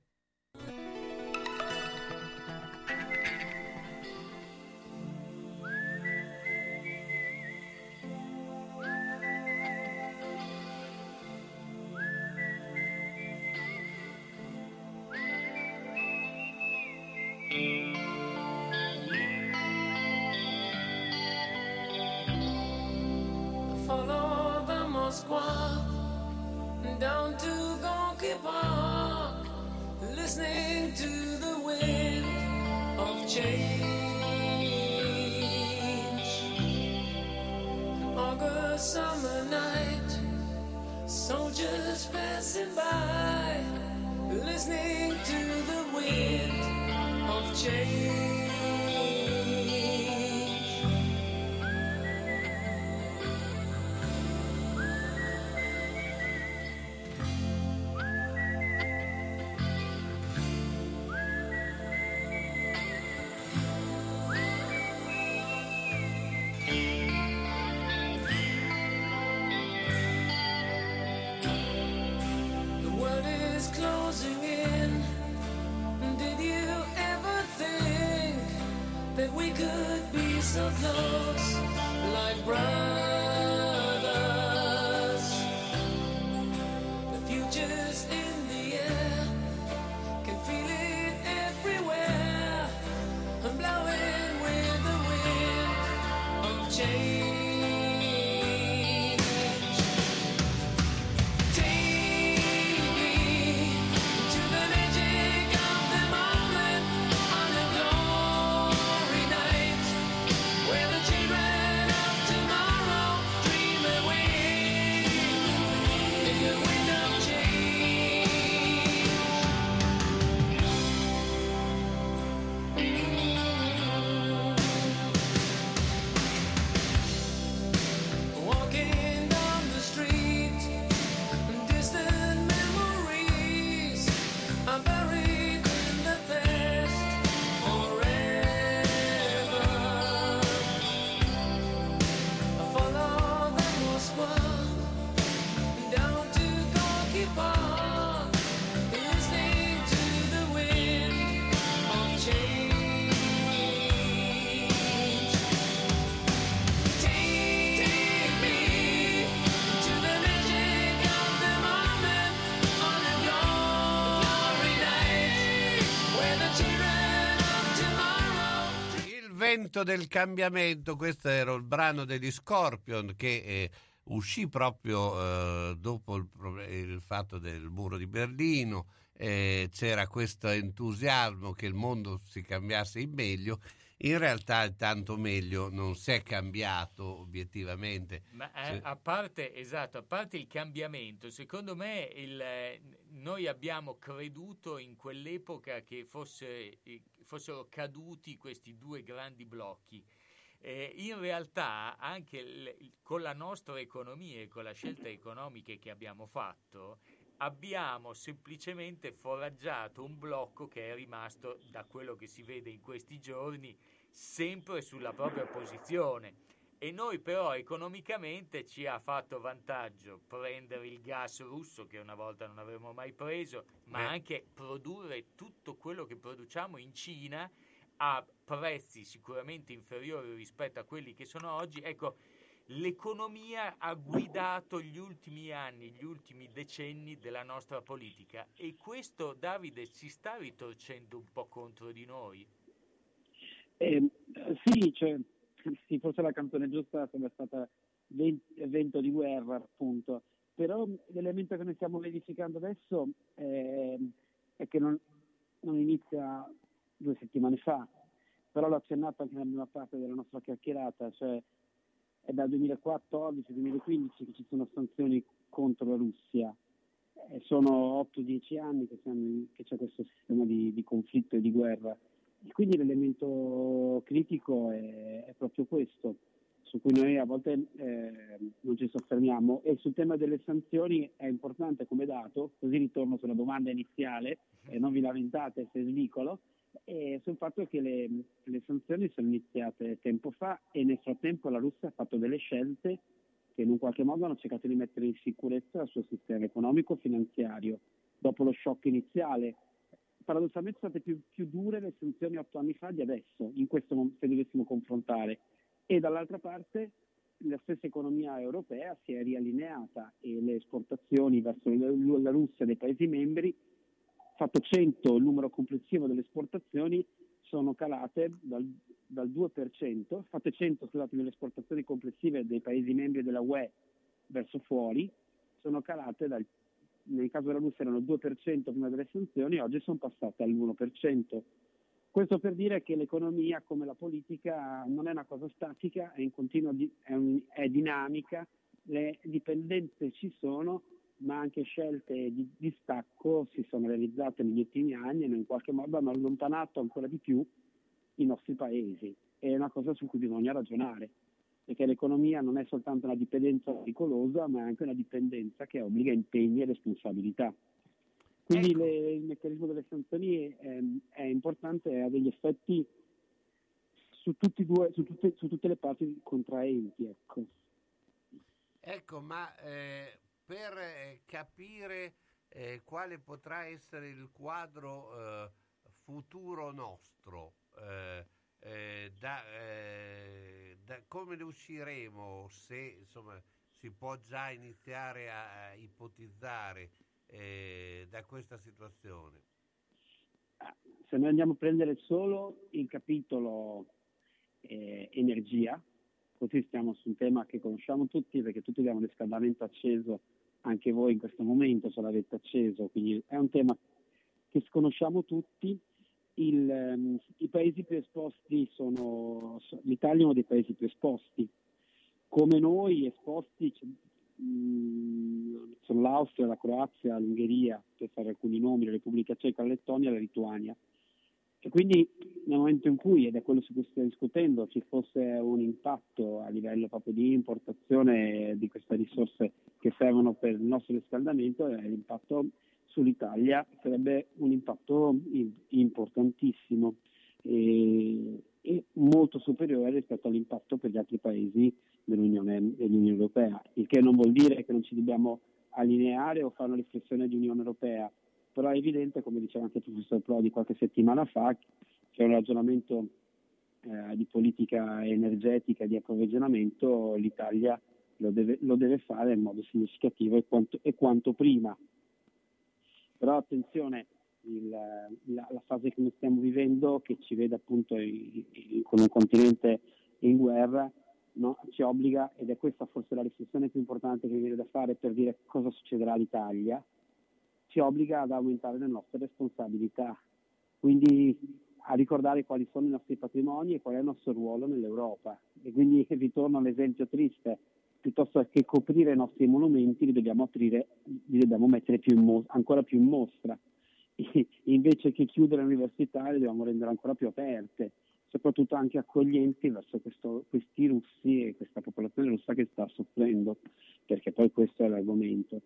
Vento del cambiamento, questo era il brano degli Scorpion che eh, uscì proprio eh, dopo il, il, fatto del muro di Berlino, eh, c'era questo entusiasmo che il mondo si cambiasse in meglio in realtà tanto meglio non si è cambiato obiettivamente. Ma a, a, parte, esatto, a parte il cambiamento, secondo me il, noi abbiamo creduto in quell'epoca che fosse, fossero caduti questi due grandi blocchi. Eh, in realtà anche l, con la nostra economia e con le scelte economiche che abbiamo fatto abbiamo semplicemente foraggiato un blocco che è rimasto da quello che si vede in questi giorni sempre sulla propria posizione e noi però economicamente ci ha fatto vantaggio prendere il gas russo che una volta non avremmo mai preso, ma eh. anche produrre tutto quello che produciamo in Cina a prezzi sicuramente inferiori rispetto a quelli che sono oggi. Ecco, l'economia ha guidato gli ultimi anni, gli ultimi decenni della nostra politica e questo Davide ci sta ritorcendo un po' contro di noi. Eh, sì, cioè, *laughs* sì, forse la canzone giusta sarebbe stata Vento di guerra, appunto. Però l'elemento che noi stiamo verificando adesso è, è che non, non, inizia due settimane fa, però l'ho accennato anche nella prima parte della nostra chiacchierata, cioè è dal 2014-2015 che ci sono sanzioni contro la Russia. Eh, sono 8-10 anni che, siamo, che, c'è questo sistema di, di conflitto e di guerra quindi l'elemento critico è, è, proprio questo, su cui noi a volte eh, non ci soffermiamo. E sul tema delle sanzioni è importante come dato, così ritorno sulla domanda iniziale, e non vi lamentate se svicolo, e sul fatto che le, le sanzioni sono iniziate tempo fa e nel frattempo la Russia ha fatto delle scelte che in un qualche modo hanno cercato di mettere in sicurezza il suo sistema economico-finanziario. Dopo lo shock iniziale paradossalmente sono state più, più, dure le sanzioni otto anni fa di adesso, in questo se dovessimo confrontare. E dall'altra parte la stessa economia europea si è riallineata e le esportazioni verso la Russia dei Paesi membri, fatto 100 il numero complessivo delle esportazioni, sono calate dal, dal 2%, fatte 100 scusate, le esportazioni complessive dei Paesi membri della UE verso fuori, sono calate dal nel caso della Russia erano il 2% prima delle sanzioni, oggi sono passate all'1%. Questo per dire che l'economia, come la politica, non è una cosa statica, è, di, è, un, è dinamica, le dipendenze ci sono, ma anche scelte di distacco si sono realizzate negli ultimi anni e in qualche modo hanno allontanato ancora di più i nostri paesi. È una cosa su cui bisogna ragionare perché l'economia non è soltanto una dipendenza pericolosa, ma è anche una dipendenza che obbliga impegni e responsabilità. Quindi ecco. le, il meccanismo delle sanzioni è, è importante e ha degli effetti su, due, su, tutte, su, tutte, le parti contraenti. Ecco, ecco ma eh, per eh, capire eh, quale potrà essere il quadro eh, futuro nostro, eh, eh, da, eh, da, come ne usciremo se insomma, si può già iniziare a, ipotizzare eh, da questa situazione? Se noi andiamo a prendere solo il capitolo eh, energia, così stiamo su un tema che conosciamo tutti perché tutti abbiamo il riscaldamento acceso, anche voi in questo momento ce l'avete acceso, quindi è un tema che sconosciamo tutti il, um, i paesi più esposti sono, l'Italia è uno dei paesi più esposti. Come noi esposti mh, sono l'Austria, la Croazia, l'Ungheria, per fare alcuni nomi, la Repubblica Ceca, la Lettonia e la Lituania. E quindi nel momento in cui, ed è quello su cui stiamo discutendo, ci fosse un impatto a livello proprio di importazione di queste risorse che servono per il nostro riscaldamento, l'impatto sull'Italia sarebbe un impatto importantissimo e, e, molto superiore rispetto all'impatto per gli altri paesi dell'Unione, dell'Unione, Europea, il che non vuol dire che non ci dobbiamo allineare o fare una riflessione di Unione Europea, però è evidente, come diceva anche il professor Prodi qualche settimana fa, che un ragionamento eh, di politica energetica, di approvvigionamento, l'Italia lo deve, lo deve, fare in modo significativo e quanto, e quanto prima. Però attenzione, il- la, la fase che noi stiamo vivendo, che ci vede appunto i- i- con un continente in guerra, no? ci obbliga, ed è questa forse la riflessione più importante che mi viene da fare per dire cosa succederà all'Italia, ci obbliga ad aumentare le nostre responsabilità, quindi a ricordare quali sono i nostri patrimoni e qual è il nostro ruolo nell'Europa. E quindi *laughs* ritorno all'esempio triste, piuttosto che coprire i nostri monumenti li dobbiamo aprire, li dobbiamo mettere più in mo- ancora più in mostra. Invece che chiudere le università le dobbiamo rendere ancora più aperte, soprattutto anche accoglienti verso questo- questi russi e questa popolazione russa che sta soffrendo, perché poi questo è l'argomento.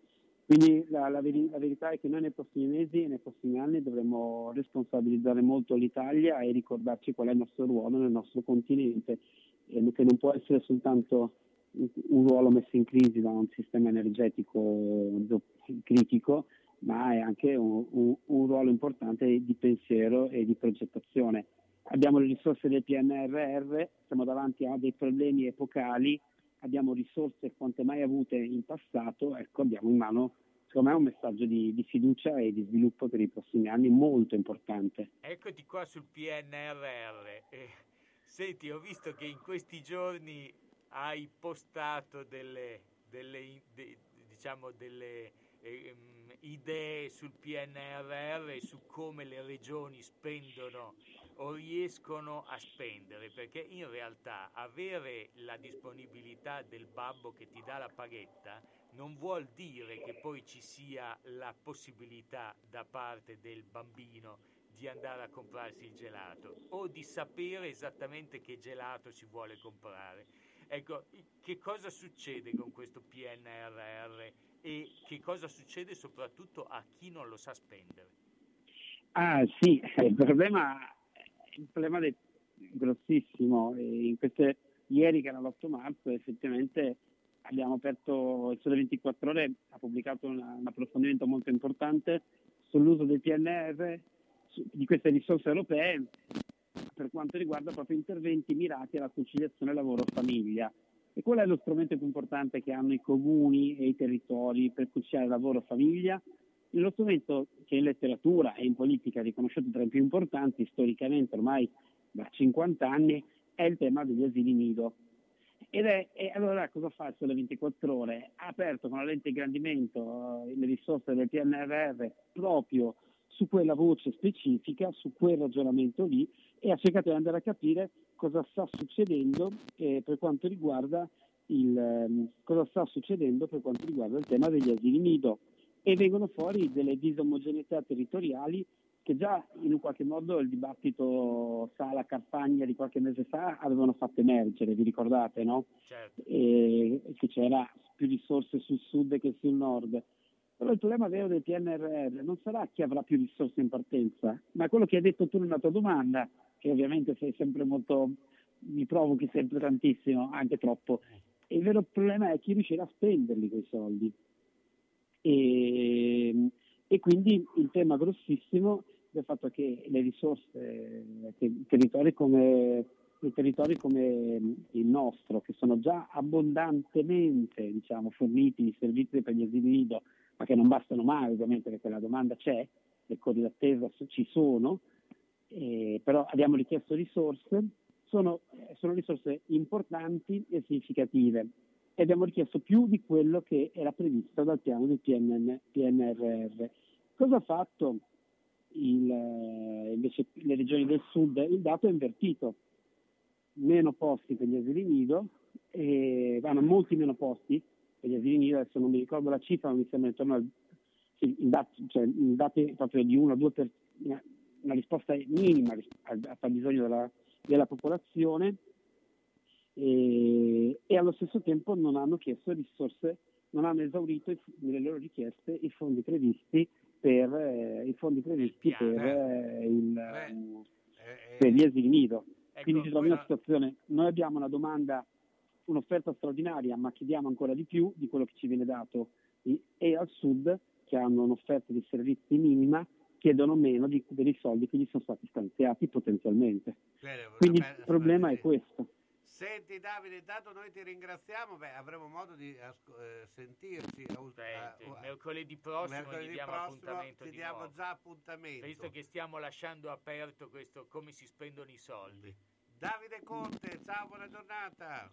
Quindi la, la veri- la verità è che noi nei prossimi mesi e nei prossimi anni dovremo responsabilizzare molto l'Italia e ricordarci qual è il nostro ruolo nel nostro continente, che non può essere soltanto un- ruolo messo in crisi da un sistema energetico critico, ma è anche un, un- un ruolo importante di pensiero e di progettazione. Abbiamo le risorse del PNRR, siamo davanti a dei problemi epocali, abbiamo risorse quante mai avute in passato, ecco abbiamo in mano secondo me un messaggio di, di fiducia e di sviluppo per i prossimi anni molto importante. Eccoti qua sul PNRR. Eh, senti, ho visto che in questi giorni hai postato delle, delle de- diciamo delle ehm, idee sul PNRR e su come le regioni spendono o riescono a spendere, perché in realtà avere la disponibilità del babbo che ti dà la paghetta non vuol dire che poi ci sia la possibilità da parte del bambino di andare a comprarsi il gelato o di sapere esattamente che gelato si vuole comprare. Ecco, che cosa succede con questo PNRR e che cosa succede soprattutto a chi non lo sa spendere? Ah sì, *laughs* il problema, il problema è grossissimo. Queste, ieri che era l'8 marzo effettivamente abbiamo aperto, il Sole 24 Ore ha pubblicato una- un approfondimento molto importante sull'uso del PNR, su- di queste risorse europee per quanto riguarda proprio interventi mirati alla conciliazione lavoro-famiglia. E qual è lo strumento più importante che hanno i comuni e i territori per conciliare lavoro e famiglia? Lo strumento che in letteratura e in politica è riconosciuto tra i più importanti, storicamente ormai da 50 anni, è il tema degli asili nido. Ed è, e allora cosa fa il Sole 24 Ore? Ha aperto con la lente ingrandimento eh, le risorse del PNRR proprio su quella voce specifica, su quel ragionamento lì e ha cercato di andare a capire cosa sta succedendo eh, per quanto riguarda il, ehm, cosa sta succedendo per quanto riguarda il tema degli asili nido e vengono fuori delle disomogeneità territoriali che già in un qualche modo il dibattito Sala Carfagna di qualche mese fa avevano fatto emergere, vi ricordate, no? Certo. E che c'era più risorse sul sud che sul nord. Però il problema vero del PNRR non sarà chi avrà più risorse in partenza, ma quello che hai detto tu nella tua domanda, che ovviamente molto, mi provochi sempre tantissimo, anche troppo. Il vero problema è chi riuscirà a spenderli quei soldi. E, e quindi il tema grossissimo del fatto che le risorse, che territori come, territori come il nostro, che sono già abbondantemente diciamo, forniti di servizi per gli asili nido, ma che non bastano mai ovviamente perché la domanda c'è, le code d'attesa ci sono, eh, però abbiamo richiesto risorse, sono, sono risorse importanti e significative e abbiamo richiesto più di quello che era previsto dal piano del PNN PNRR. Cosa ha fatto il, invece le regioni del sud? Il dato è invertito, meno posti per gli asili nido, e, vanno molti meno posti gli asili nido, adesso non mi ricordo la cifra, ma mi sembra intorno al sì, il dato, cioè, il dato è proprio di 1-2 per una, una risposta minima al, fabbisogno della, della popolazione e, e allo stesso tempo non hanno chiesto risorse, non hanno esaurito i- nelle loro richieste i fondi previsti per, eh, i fondi previsti per, eh, il, ehm, per gli asili nido. Quindi ci troviamo in una situazione, noi abbiamo una domanda, un'offerta straordinaria, ma chiediamo ancora di più di quello che ci viene dato e al sud, che hanno un'offerta di servizi minima, chiedono meno di, dei soldi che gli sono stati stanziati potenzialmente. Quindi il problema è questo. Senti Davide, intanto noi ti ringraziamo, beh, avremo modo di asco- eh, sentirci a, ult- Senti, a- a- mercoledì prossimo mercoledì gli diamo prossimo appuntamento ti di diamo nuovo. già appuntamento. Visto che stiamo lasciando aperto questo come si spendono i soldi. Davide Conte, ciao, buona giornata.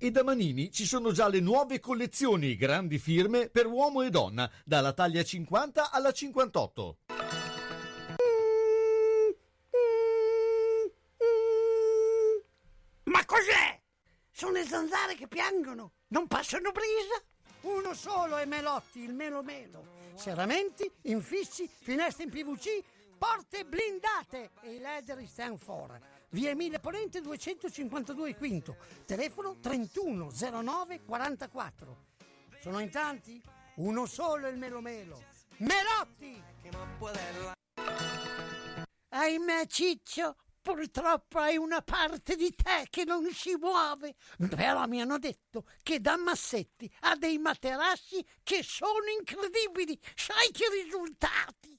E da Manini ci sono già le nuove collezioni grandi firme per uomo e donna, dalla taglia 50 alla 58. Ma cos'è? Sono le zanzare che piangono, non passano brisa. Uno solo è Melotti, il Melo Melo. Serramenti, infissi, finestre in PVC, porte blindate e i leder stand for. Via Emile Ponente 252 Quinto, telefono 31 09 44. Sono in tanti? Uno solo il Melo Melo. Melotti! Ahimè Ciccio, purtroppo hai una parte di te che non si muove. Però mi hanno detto che da Massetti ha dei materassi che sono incredibili. Sai che risultati?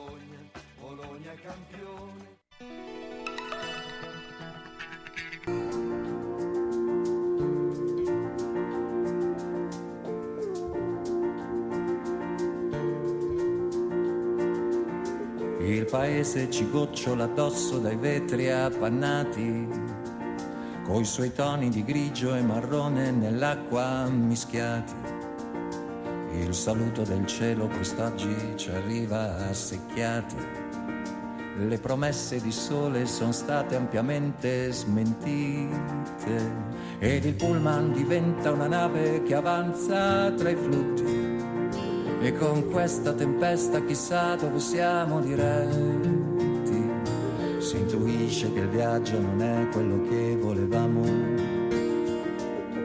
campione. Il paese ci gocciola addosso dai vetri appannati, coi suoi toni di grigio e marrone nell'acqua mischiati. Il saluto del cielo quest'oggi ci arriva a secchiati. Le promesse di sole sono state ampiamente smentite ed il pullman diventa una nave che avanza tra i flutti. E con questa tempesta chissà dove siamo diretti. Si intuisce che il viaggio non è quello che volevamo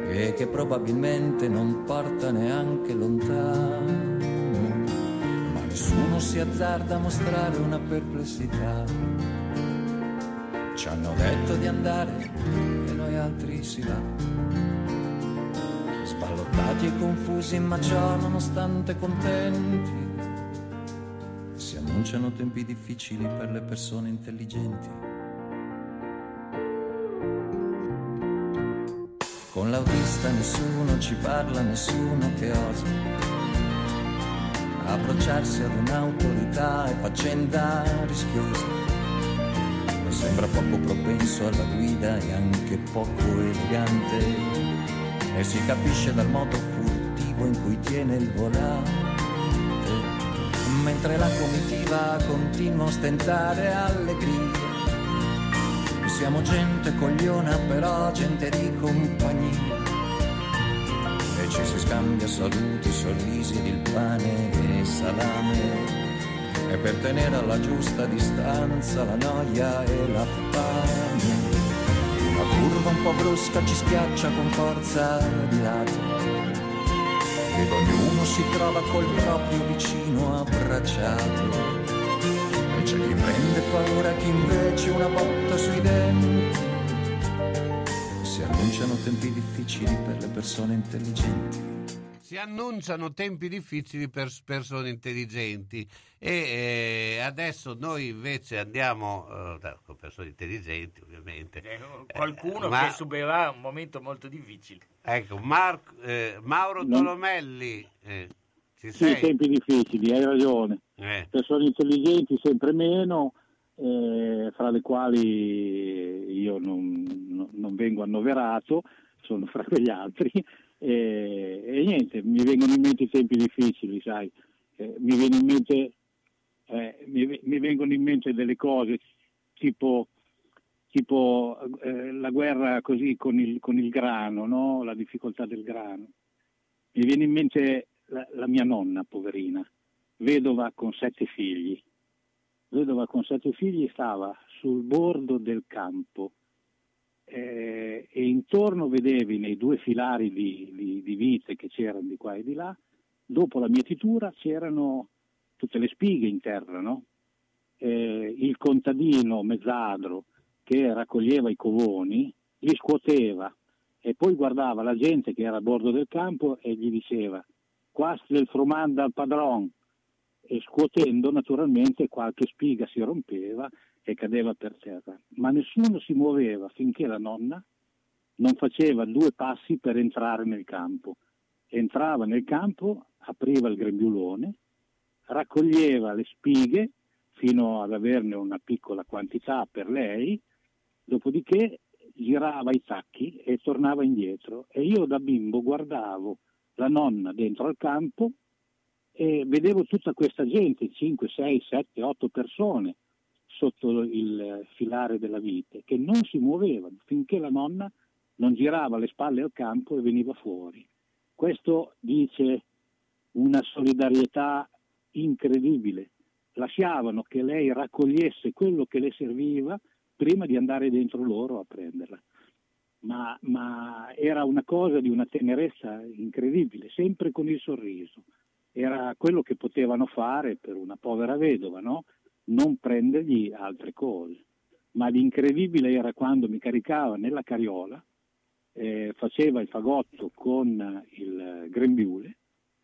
e che probabilmente non porta neanche lontano. Nessuno si azzarda a mostrare una perplessità. Ci hanno detto di andare e noi altri si va. Sballottati e confusi, ma ciò nonostante contenti. Si annunciano tempi difficili per le persone intelligenti. Con l'autista nessuno ci parla, nessuno che osa approcciarsi ad un'autorità è faccenda rischiosa. Sembra poco propenso alla guida e anche poco elegante e si capisce dal modo furtivo in cui tiene il volante. Mentre la comitiva continua a ostentare allegria. Siamo gente cogliona, però gente di compagnia. Ci si scambia saluti, sorrisi ed il pane e salame. E per tenere alla giusta distanza la noia e la fame. Una curva un po' brusca ci schiaccia con forza di lato. Ed ognuno si trova col proprio vicino abbracciato. E c'è chi prende paura, chi invece una botta sui denti. Si annunciano tempi difficili per le persone intelligenti. si annunciano tempi difficili per persone intelligenti e eh, adesso noi invece andiamo eh, con persone intelligenti ovviamente Eh, Qualcuno Eh, ma- che subirà un momento molto difficile. ecco Mar- eh, Mauro No. Tolomelli eh, ci Sì, sei? tempi difficili, hai ragione. Eh. Persone intelligenti sempre meno, eh, fra le quali io non, non- vengo annoverato, sono fra quegli altri. E, e niente, mi vengono in mente i tempi difficili, sai. Eh, mi, viene in mente, eh, mi, mi vengono in mente delle cose tipo tipo eh, la guerra così con il, con il grano, no? la difficoltà del grano. Mi viene in mente la, la mia nonna, poverina, vedova con sette figli. Vedova con sette figli stava sul bordo del campo intorno vedevi nei due filari di, di- di vite che c'erano di qua e di là, dopo la mietitura c'erano tutte le spighe in terra, no? Eh, il contadino mezzadro che raccoglieva i covoni, li scuoteva e poi guardava la gente che era a bordo del campo e gli diceva qua sta il frumanda al padron e scuotendo naturalmente qualche spiga si rompeva e cadeva per terra. Ma nessuno si muoveva finché la nonna non faceva due passi per entrare nel campo. Entrava nel campo, apriva il grembiulone, raccoglieva le spighe fino ad averne una piccola quantità per lei, dopodiché girava i tacchi e tornava indietro. E io da bimbo guardavo la nonna dentro al campo e vedevo tutta questa gente, 5, 6, 7, 8 persone sotto il filare della vite, che non si muovevano finché la nonna non girava le spalle al campo e veniva fuori. Questo dice una solidarietà incredibile. Lasciavano che lei raccogliesse quello che le serviva prima di andare dentro loro a prenderla. Ma, ma era una cosa di una tenerezza incredibile, sempre con il sorriso. Era quello che potevano fare per una povera vedova, no? non prendergli altre cose. Ma l'incredibile era quando mi caricava nella carriola, eh, faceva il fagotto con il grembiule,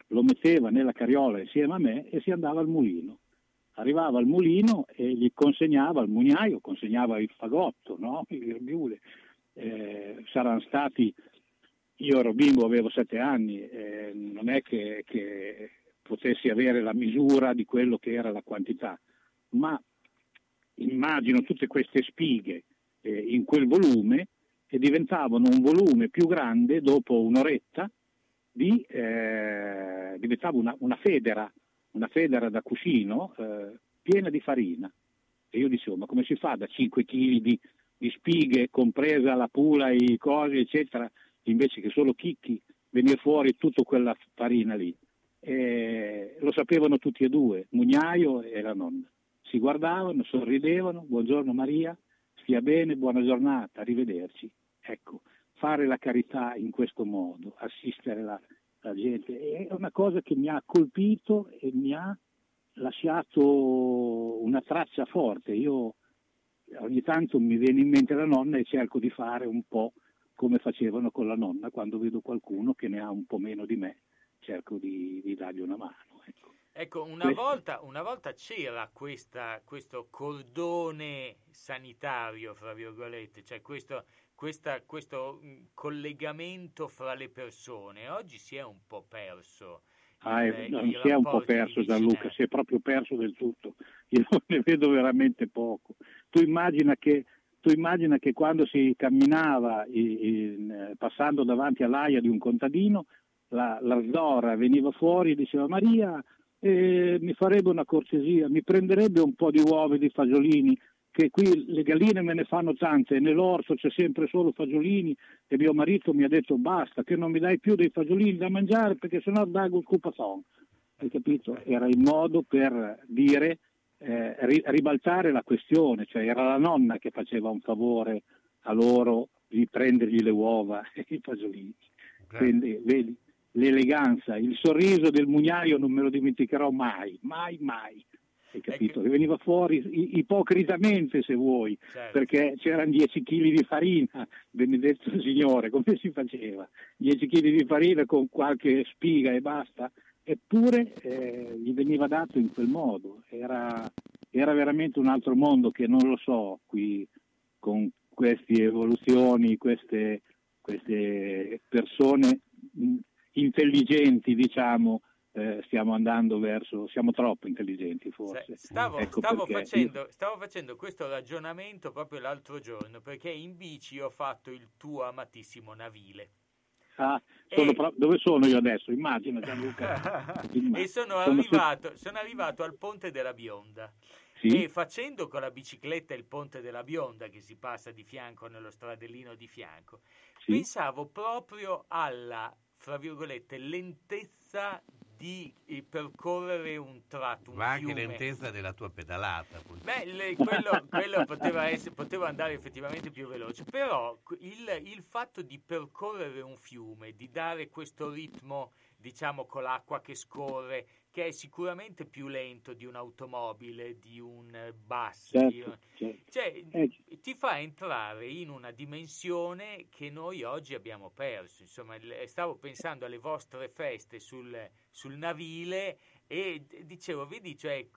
lo metteva nella carriola insieme a me e si andava al mulino. Arrivava al mulino e gli consegnava al mugnaio, consegnava il fagotto, no? il grembiule. Eh, saranno stati, io ero bimbo, avevo sette anni, eh, non è che, che potessi avere la misura di quello che era la quantità, ma immagino tutte queste spighe eh, in quel volume e diventavano un volume più grande dopo un'oretta, di, eh, diventava una, una federa, una federa da cuscino eh, piena di farina. E io dicevo, ma come si fa da 5 kg di, di spighe, compresa la pula, i cosi, eccetera, invece che solo chicchi, venire fuori tutta quella farina lì? E lo sapevano tutti e due, Mugnaio e la nonna. Si guardavano, sorridevano, buongiorno Maria, stia bene, buona giornata, arrivederci. Ecco, fare la carità in questo modo, assistere la, la gente, è una cosa che mi ha colpito e mi ha lasciato una traccia forte. Io ogni tanto mi viene in mente la nonna e cerco di fare un po' come facevano con la nonna quando vedo qualcuno che ne ha un po' meno di me, cerco di, di dargli una mano. Ecco, una volta, una volta c'era questa, questo cordone sanitario, fra virgolette, cioè questo, questa- questo mh, collegamento fra le persone. Oggi si è un po' perso. Ah, il- non si è un po' perso Gianluca, si è proprio perso del tutto. *laughs* Io ne vedo veramente poco. Tu immagina che, tu immagina che quando si camminava in- passando davanti all'aia di un contadino, la, la zora veniva fuori e diceva Maria, eh, mi farebbe una cortesia, mi prenderebbe un po' di uova e di fagiolini, che qui le galline me ne fanno tante e nell'orto c'è sempre solo fagiolini e mio marito mi ha detto basta, che non mi dai più dei fagiolini da mangiare perché sennò dago il cupaton. Hai capito? Era il modo per dire, eh, ri- ribaltare la questione, cioè era la nonna che faceva un favore a loro di prendergli le uova e i fagiolini. Quindi vedi l'eleganza, il sorriso del mugnaio non me lo dimenticherò mai, mai, mai. hai capito? Che veniva fuori ipocritamente, se vuoi, Certo. perché c'erano 10 kg di farina, benedetto Signore, come si faceva? 10 kg di farina con qualche spiga e basta, eppure eh, gli veniva dato in quel modo, era, era veramente un altro mondo che non lo so qui con queste evoluzioni, queste, queste persone intelligenti, diciamo, eh, stiamo andando verso, siamo troppo intelligenti forse. Stavo, Ecco stavo facendo, stavo facendo questo ragionamento proprio l'altro giorno perché in bici ho fatto il tuo amatissimo navile. Ah, sono E- pro- dove sono io adesso? Immagina Gianluca. *laughs* E sono Sono arrivato, sono arrivato al ponte della Bionda. Sì. E facendo con la bicicletta il ponte della Bionda, che si passa di fianco nello stradellino di fianco, Sì. pensavo proprio alla, fra virgolette, lentezza di eh, percorrere un tratto, un Ma anche fiume. lentezza della tua pedalata. poi. Beh, le- quello, quello poteva, essere, poteva andare effettivamente più veloce, però il, il fatto di percorrere un fiume, di dare questo ritmo, diciamo, con l'acqua che scorre, che è sicuramente più lento di un'automobile, di un eh, bus, di Certo, un- certo. cioè, Eh, ti fa entrare in una dimensione che noi oggi abbiamo perso. Insomma, il- stavo pensando alle vostre feste sul, sul navile e dicevo, vedi, cioè,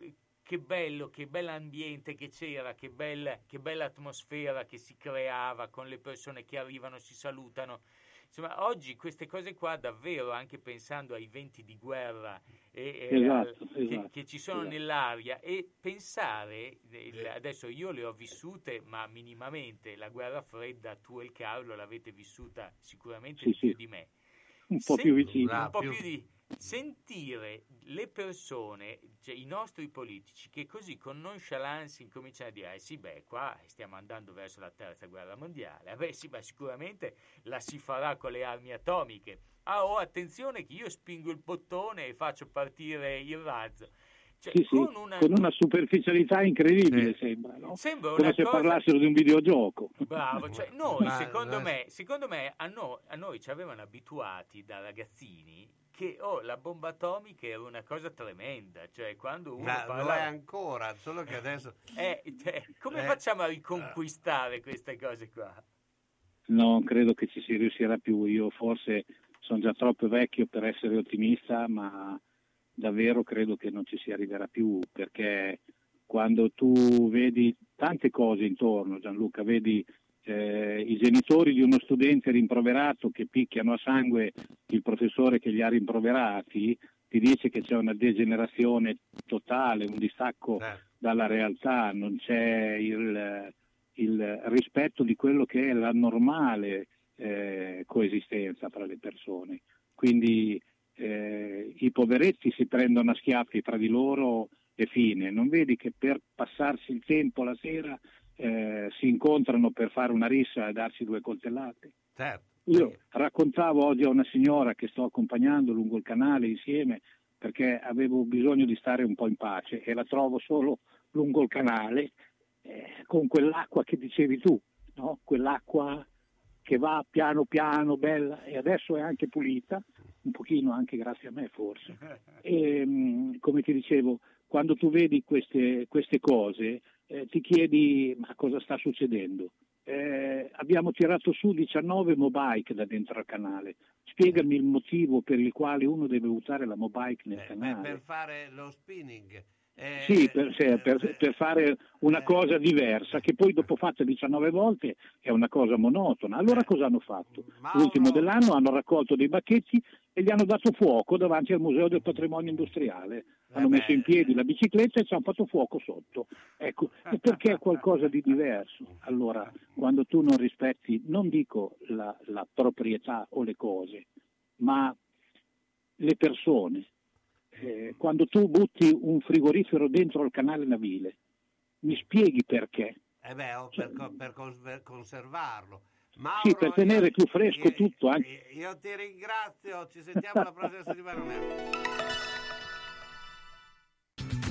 che bello, che bell'ambiente che c'era, che bella, che bella atmosfera che si creava con le persone che arrivano, si salutano. Insomma, oggi queste cose qua davvero, anche pensando ai venti di guerra e, e Esatto, al- che, esatto, che ci sono esatto. nell'aria e pensare, il- adesso io le ho vissute ma minimamente, la guerra fredda, tu e il Carlo l'avete vissuta sicuramente Sì, più sì. di me. un po' Sen- più vicino. un po' più di sentire le persone, cioè i nostri politici, che così con nonchalance incominciano a dire: eh sì, beh, qua stiamo andando verso la terza guerra mondiale. Eh beh, sì, ma sicuramente la si farà con le armi atomiche. Ah, oh, attenzione che io spingo il bottone e faccio partire il razzo. Cioè, Sì, sì, con una, con una superficialità incredibile sembra, no? Sembra come una se cosa- parlassero di un videogioco. Bravo, cioè noi, Ma- secondo ma- me, secondo me a, no- a noi ci avevano abituati da ragazzini che oh, la bomba atomica era una cosa tremenda, cioè quando uno Ma lo parlava... è ancora, solo che adesso... *laughs* Eh, cioè, come Eh. facciamo a riconquistare queste cose qua? Non credo che ci si riuscirà più. Io forse sono già troppo vecchio per essere ottimista, ma davvero credo che non ci si arriverà più perché quando tu vedi tante cose intorno, Gianluca, vedi eh, i genitori di uno studente rimproverato che picchiano a sangue il professore che li ha rimproverati, ti dice che c'è una degenerazione totale, un distacco dalla realtà, non c'è il, il rispetto di quello che è la normale eh, coesistenza tra le persone. Quindi eh, i poveretti si prendono a schiaffi tra di loro e fine. Non vedi che per passarsi il tempo la sera eh, si incontrano per fare una rissa e darsi due coltellate? Certo. Io raccontavo oggi a una signora che sto accompagnando lungo il canale insieme perché avevo bisogno di stare un po' in pace e la trovo solo lungo il canale eh, con quell'acqua che dicevi tu, no? quell'acqua che va piano piano, bella e adesso è anche pulita, un pochino anche grazie a me forse. *laughs* E, mh, come ti dicevo, quando tu vedi queste, queste cose eh, ti chiedi ma cosa sta succedendo? Eh, abbiamo tirato su 19 mobike da dentro al canale. Spiegami il motivo per il quale uno deve usare la mobike nel Beh, canale. per fare lo spinning. eh, Sì, per, sì, per- per fare una cosa diversa, che poi dopo fatta 19 volte è una cosa monotona. Allora cosa hanno fatto? L'ultimo dell'anno hanno raccolto dei bacchetti e gli hanno dato fuoco davanti al Museo del Patrimonio Industriale. Hanno messo in piedi la bicicletta e ci hanno fatto fuoco sotto. Ecco, e perché è qualcosa di diverso. Allora, quando tu non rispetti, non dico la, la proprietà o le cose, ma le persone, eh, quando tu butti un frigorifero dentro il canale navile, mi spieghi perché? Eh beh, oh, per, co- per cons- per conservarlo. Mauro, Sì, per tenere più fresco io- tutto, anche. io, io ti ringrazio, ci sentiamo la prossima settimana. *laughs*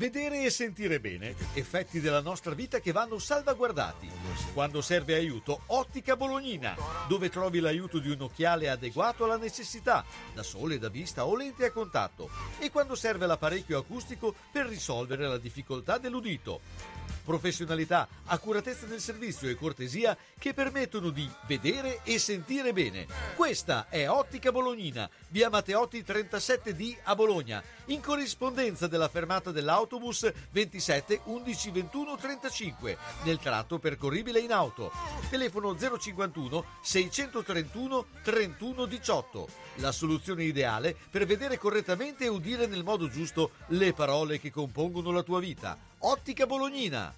Vedere e sentire bene, effetti della nostra vita che vanno salvaguardati. Quando serve aiuto, Ottica Bolognina, dove trovi l'aiuto di un occhiale adeguato alla necessità, da sole, da vista o lente a contatto, e quando serve l'apparecchio acustico per risolvere la difficoltà dell'udito. Professionalità, accuratezza del servizio e cortesia che permettono di vedere e sentire bene. Questa è Ottica Bolognina, via Matteotti 37D a Bologna, in corrispondenza della fermata dell'autobus 27 11 21 35, nel tratto percorribile in auto. Telefono 051 631 31 18. La soluzione ideale per vedere correttamente e udire nel modo giusto le parole che compongono la tua vita. Ottica Bolognina.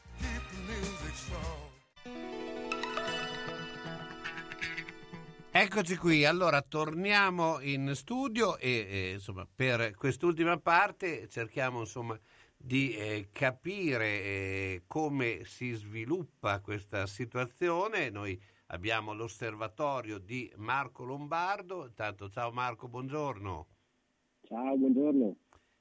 Eccoci qui, allora torniamo in studio e, e, insomma, per quest'ultima parte cerchiamo insomma, di eh, capire eh, come si sviluppa questa situazione. Noi abbiamo l'osservatorio di Marco Lombardo. Intanto, ciao Marco, buongiorno. Ciao, buongiorno.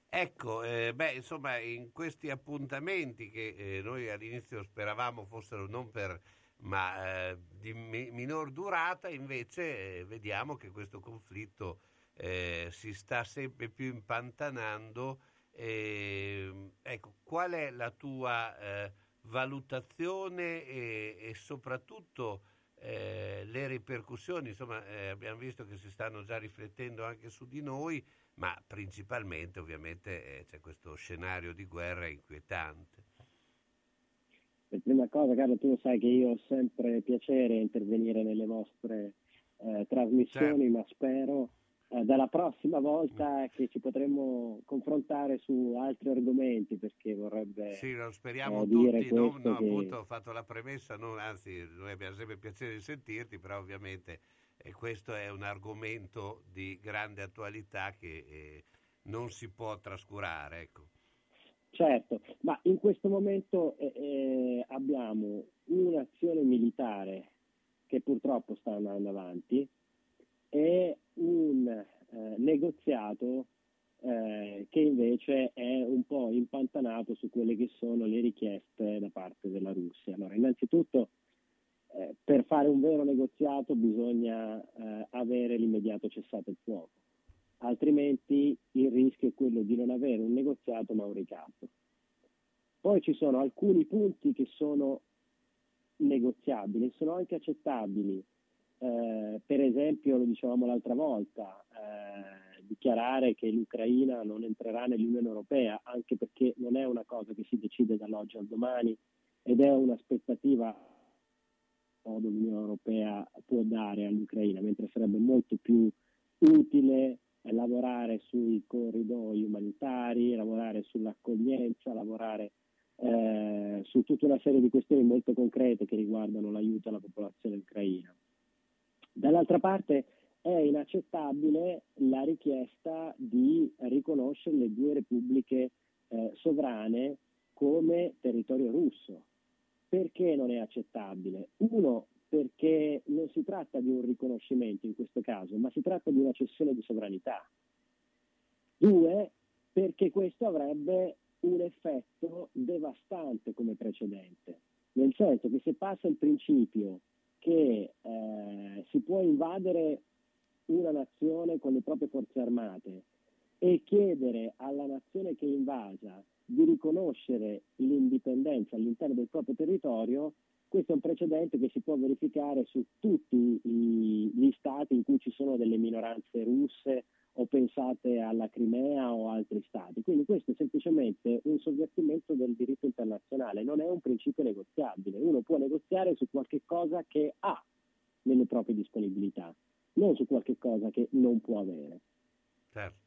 Ecco, eh, beh, insomma, in questi appuntamenti che eh, noi all'inizio speravamo fossero non per ma eh, di mi- minor durata, invece eh, vediamo che questo conflitto si sta sempre più impantanando. Ecco, qual è la tua eh, valutazione e, e soprattutto eh, le ripercussioni? Insomma, eh, abbiamo visto che si stanno già riflettendo anche su di noi, ma principalmente ovviamente c'è questo scenario di guerra inquietante. Per prima cosa, Carlo, tu sai che io ho sempre piacere intervenire nelle vostre eh, trasmissioni, certo. ma spero eh, dalla prossima volta che ci potremo confrontare su altri argomenti perché vorrebbe sì, lo speriamo eh, tutti no, no, che... appunto ho fatto la premessa non, anzi noi abbiamo sempre piacere di sentirti però ovviamente eh, questo è un argomento di grande attualità che eh, non si può trascurare ecco. Certo, ma in questo momento eh, abbiamo un'azione militare che purtroppo sta andando avanti, e un eh, negoziato eh, che invece è un po' impantanato su quelle che sono le richieste da parte della Russia. Allora, innanzitutto, eh, per fare un vero negoziato bisogna eh, avere l'immediato cessato il fuoco, altrimenti il rischio è quello di non avere un negoziato ma un ricatto. Poi ci sono alcuni punti che sono negoziabili, sono anche accettabili. Eh, per esempio, lo dicevamo l'altra volta, eh, dichiarare che l'Ucraina non entrerà nell'Unione Europea, anche perché non è una cosa che si decide dall'oggi al domani ed è un'aspettativa che l'Unione Europea può dare all'Ucraina, mentre sarebbe molto più utile lavorare sui corridoi umanitari, lavorare sull'accoglienza, lavorare eh, su tutta una serie di questioni molto concrete che riguardano l'aiuto alla popolazione ucraina. Dall'altra parte è inaccettabile la richiesta di riconoscere le due repubbliche eh, sovrane come territorio russo. Perché non è accettabile? Uno, perché non si tratta di un riconoscimento in questo caso, ma si tratta di una cessione di sovranità. Due, perché questo avrebbe un effetto devastante come precedente, nel senso che se passa il principio che eh, si può invadere una nazione con le proprie forze armate e chiedere alla nazione che è invasa di riconoscere l'indipendenza all'interno del proprio territorio, questo è un precedente che si può verificare su tutti i, gli stati in cui ci sono delle minoranze russe o pensate alla Crimea o altri stati. Quindi questo è semplicemente un sovvertimento del diritto internazionale, non è un principio negoziabile. Uno può negoziare su qualche cosa che ha nelle proprie disponibilità, non su qualche cosa che non può avere. Certo.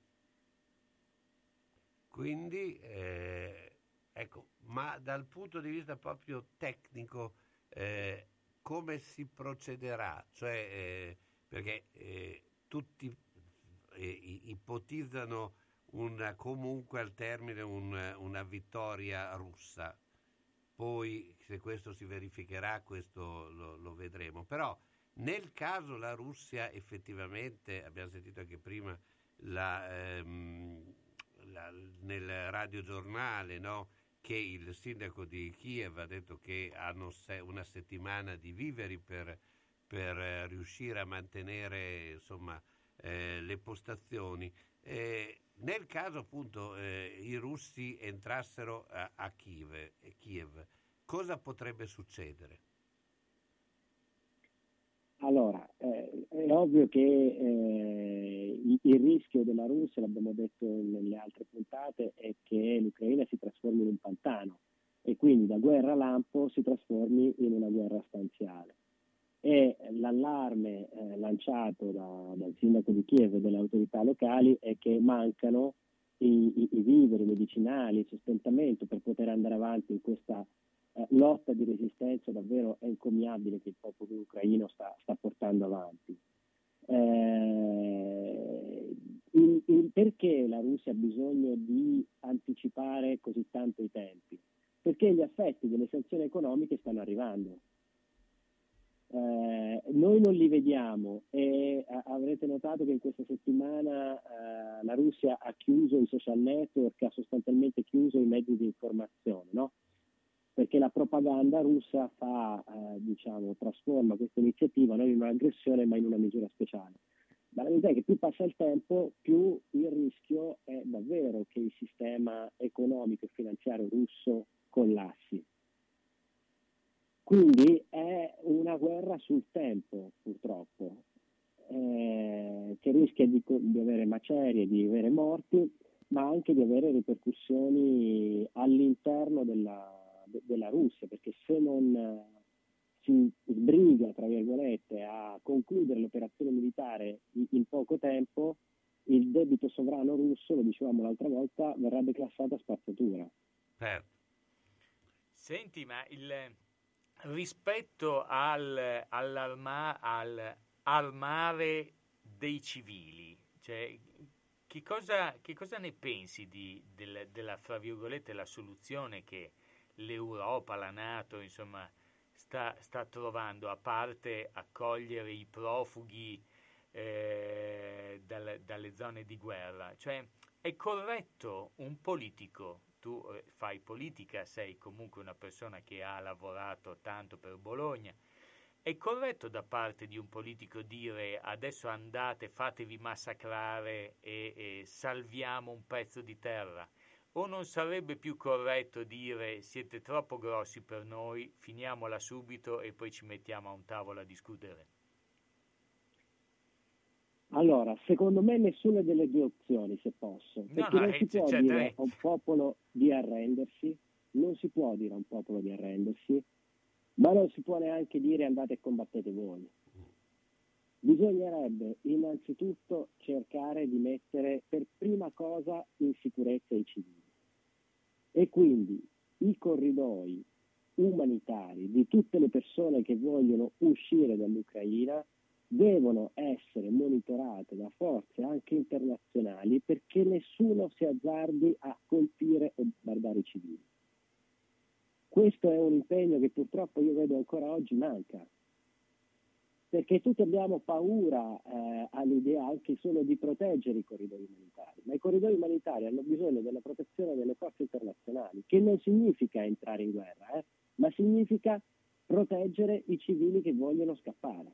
Quindi, eh, ecco, ma dal punto di vista proprio tecnico, eh, come si procederà? Cioè, eh, perché eh, tutti eh, ipotizzano una, comunque al termine un, una vittoria russa. Poi se questo si verificherà, questo lo, lo, vedremo. Però nel caso la Russia effettivamente, abbiamo sentito anche prima la, ehm, la, nel radiogiornale, no? che il sindaco di Kiev ha detto che hanno se, una settimana di viveri per, per eh, riuscire a mantenere insomma, eh, le postazioni. Eh, nel caso appunto eh, i russi entrassero a, a Kiev, Kiev, cosa potrebbe succedere? Allora, eh, è ovvio che eh, il, il, rischio della Russia, l'abbiamo detto nelle altre puntate, è che l'Ucraina si trasformi in un pantano e quindi da guerra lampo si trasformi in una guerra stanziale e l'allarme eh, lanciato da, dal sindaco di Kiev e dalle autorità locali è che mancano i, i, i viveri medicinali, il sostentamento per poter andare avanti in questa eh, lotta di resistenza davvero encomiabile che il popolo ucraino sta, sta portando avanti. Eh, il, il perché la Russia ha bisogno di anticipare così tanto i tempi? Perché gli effetti delle sanzioni economiche stanno arrivando eh, noi non li vediamo e a- avrete notato che in questa settimana eh, la Russia ha chiuso i social network, ha sostanzialmente chiuso i mezzi di informazione, no? perché la propaganda russa fa, eh, diciamo, trasforma questa iniziativa non in un'aggressione ma in una misura speciale. Ma la verità è che più passa il tempo, più il rischio è davvero che il sistema economico e finanziario russo collassi. Quindi è una guerra sul tempo, purtroppo, eh, che rischia di, di, avere macerie, di avere morti, ma anche di avere ripercussioni all'interno della, de, della Russia, perché se non eh, si sbriga, tra virgolette, a concludere l'operazione militare in, in poco tempo, il debito sovrano russo, lo dicevamo l'altra volta, verrà declassato a spazzatura. Certo. Senti, ma il, rispetto al, all'arma, al, al mare dei civili, cioè, che, cosa, che cosa ne pensi di, del, della, fra virgolette, la soluzione che l'Europa, la Nato, insomma, sta, sta trovando, a parte accogliere i profughi eh, dal, dalle zone di guerra. Cioè, è corretto un politico, tu eh, fai politica, sei comunque una persona che ha lavorato tanto per Bologna, è corretto da parte di un politico dire adesso andate, fatevi massacrare e, e salviamo un pezzo di terra? O non sarebbe più corretto dire siete troppo grossi per noi, finiamola subito e poi ci mettiamo a un tavolo a discutere? Allora, secondo me nessuna delle due opzioni, se posso. Perché no, non si eh, può cioè, dire dai. a un popolo di arrendersi, non si può dire a un popolo di arrendersi, ma non si può neanche dire andate e combattete voi. Bisognerebbe innanzitutto cercare di mettere per prima cosa in sicurezza i civili. E quindi i corridoi umanitari di tutte le persone che vogliono uscire dall'Ucraina devono essere monitorate da forze anche internazionali perché nessuno si azzardi a colpire o bombardare i civili. Questo è un impegno che purtroppo io vedo ancora oggi manca, perché tutti abbiamo paura eh, all'idea anche solo di proteggere i corridoi umanitari, ma i corridoi umanitari hanno bisogno della protezione delle forze internazionali, che non significa entrare in guerra, eh, ma significa proteggere i civili che vogliono scappare.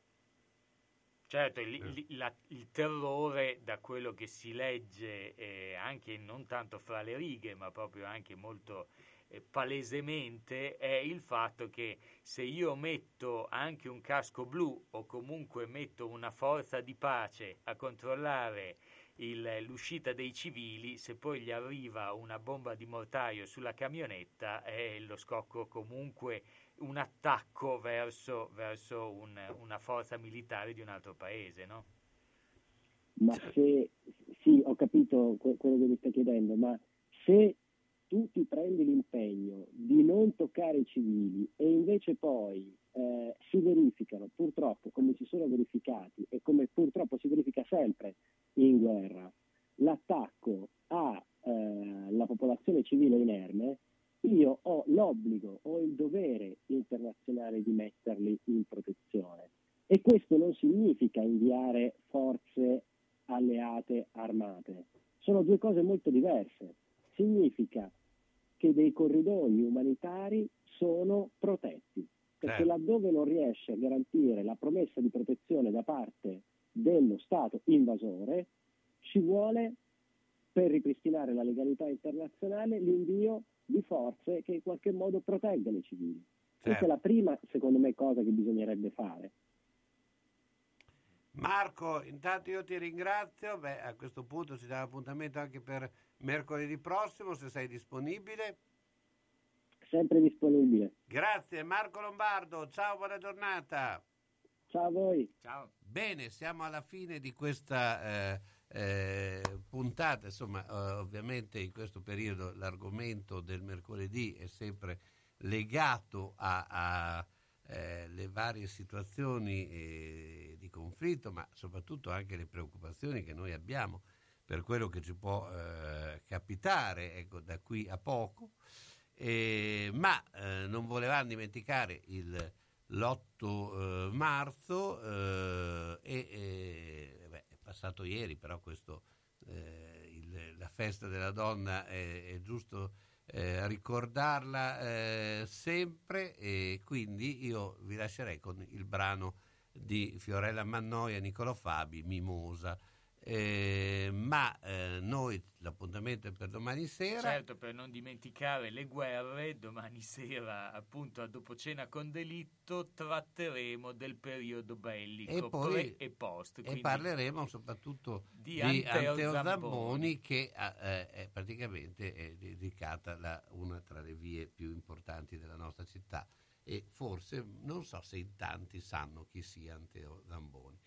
Certo, il, il- la- il terrore da quello che si legge eh, anche non tanto fra le righe, ma proprio anche molto eh, palesemente è il fatto che se io metto anche un casco blu o comunque metto una forza di pace a controllare il- l'uscita dei civili, se poi gli arriva una bomba di mortaio sulla camionetta è lo scocco comunque un attacco verso, verso un- una forza militare di un altro paese, no? Ma se, sì, ho capito que- quello che mi stai chiedendo, ma se tu ti prendi l'impegno di non toccare i civili e invece poi eh, si verificano, purtroppo, come si sono verificati e come purtroppo si verifica sempre in guerra, l'attacco alla popolazione civile inerme, io ho l'obbligo, ho il dovere internazionale di metterli in protezione. E questo non significa inviare forze alleate armate. Sono due cose molto diverse. Significa che dei corridoi umanitari sono protetti, perché Certo. laddove non riesce a garantire la promessa di protezione da parte dello Stato invasore, ci vuole, per ripristinare la legalità internazionale, l'invio di forze che in qualche modo proteggano i civili. Questa è la prima, secondo me, cosa che bisognerebbe fare. Marco, intanto io ti ringrazio. Beh, a questo punto ci dà appuntamento anche per mercoledì prossimo, se sei disponibile. Sempre disponibile. Grazie, Marco Lombardo. Ciao, buona giornata. Ciao a voi. Ciao. Bene, siamo alla fine di questa eh, eh, puntata. Insomma, eh, ovviamente in questo periodo l'argomento del mercoledì è sempre legato a, a, eh, varie situazioni eh, di conflitto, ma soprattutto anche le preoccupazioni che noi abbiamo per quello che ci può eh, capitare ecco, da qui a poco. Ma eh, non volevamo dimenticare il, l'8 eh, marzo eh, e eh, passato ieri, però questo, eh, il- la festa della donna è, è giusto eh, ricordarla eh, sempre e quindi io vi lascerei con il brano di Fiorella Mannoia e Niccolò Fabi, Mimosa. Eh, ma eh, noi l'appuntamento è per domani sera. Certo, per non dimenticare le guerre, domani sera, appunto a dopo cena con delitto, tratteremo del periodo bellico, E poi- pre e post. E parleremo soprattutto di di, Anteo Anteo Zamboni. Zamboni che eh, è praticamente è dedicata la- una tra le vie più importanti della nostra città e forse non so se in tanti sanno chi sia Anteo Zamboni.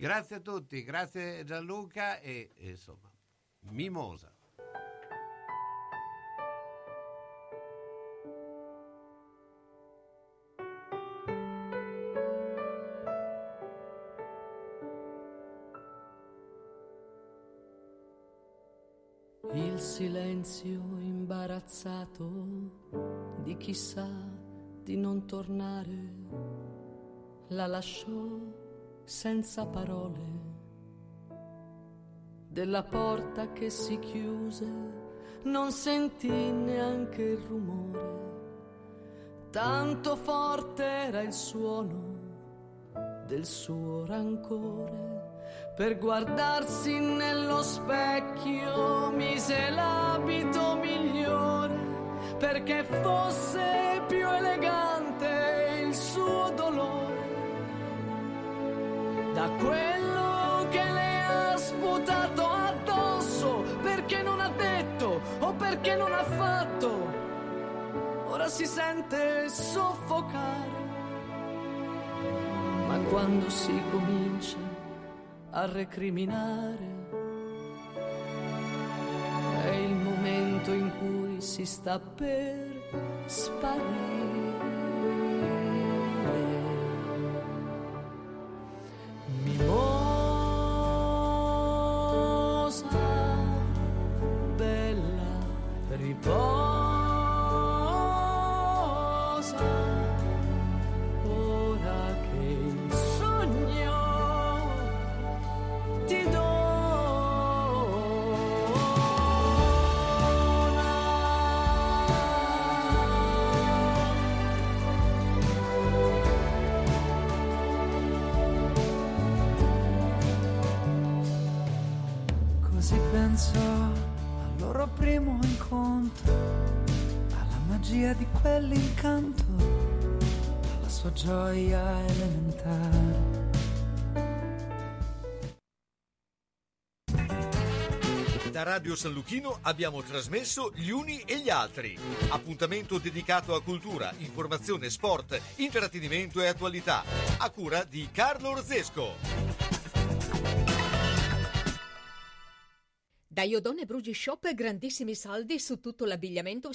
Grazie a tutti, grazie Gianluca e, e insomma, mimosa. Il silenzio imbarazzato di chi sa di non tornare, la lasciò senza parole. Della porta che si chiuse non sentì neanche il rumore, tanto forte era il suono del suo rancore. Per guardarsi nello specchio mise l'abito migliore perché fosse da quello che le ha sputato addosso. Perché non ha detto o perché non ha fatto? Ora si sente soffocare. Ma quando si comincia a recriminare è il momento in cui si sta per sparire. Di quell'incanto, alla sua gioia elementare. Da Radio San Luchino abbiamo trasmesso Gli Uni e gli Altri. Appuntamento dedicato a cultura, informazione, sport, intrattenimento e attualità. A cura di Carlo Orzesco. Da Iodone Brugi Shop grandissimi saldi su tutto l'abbigliamento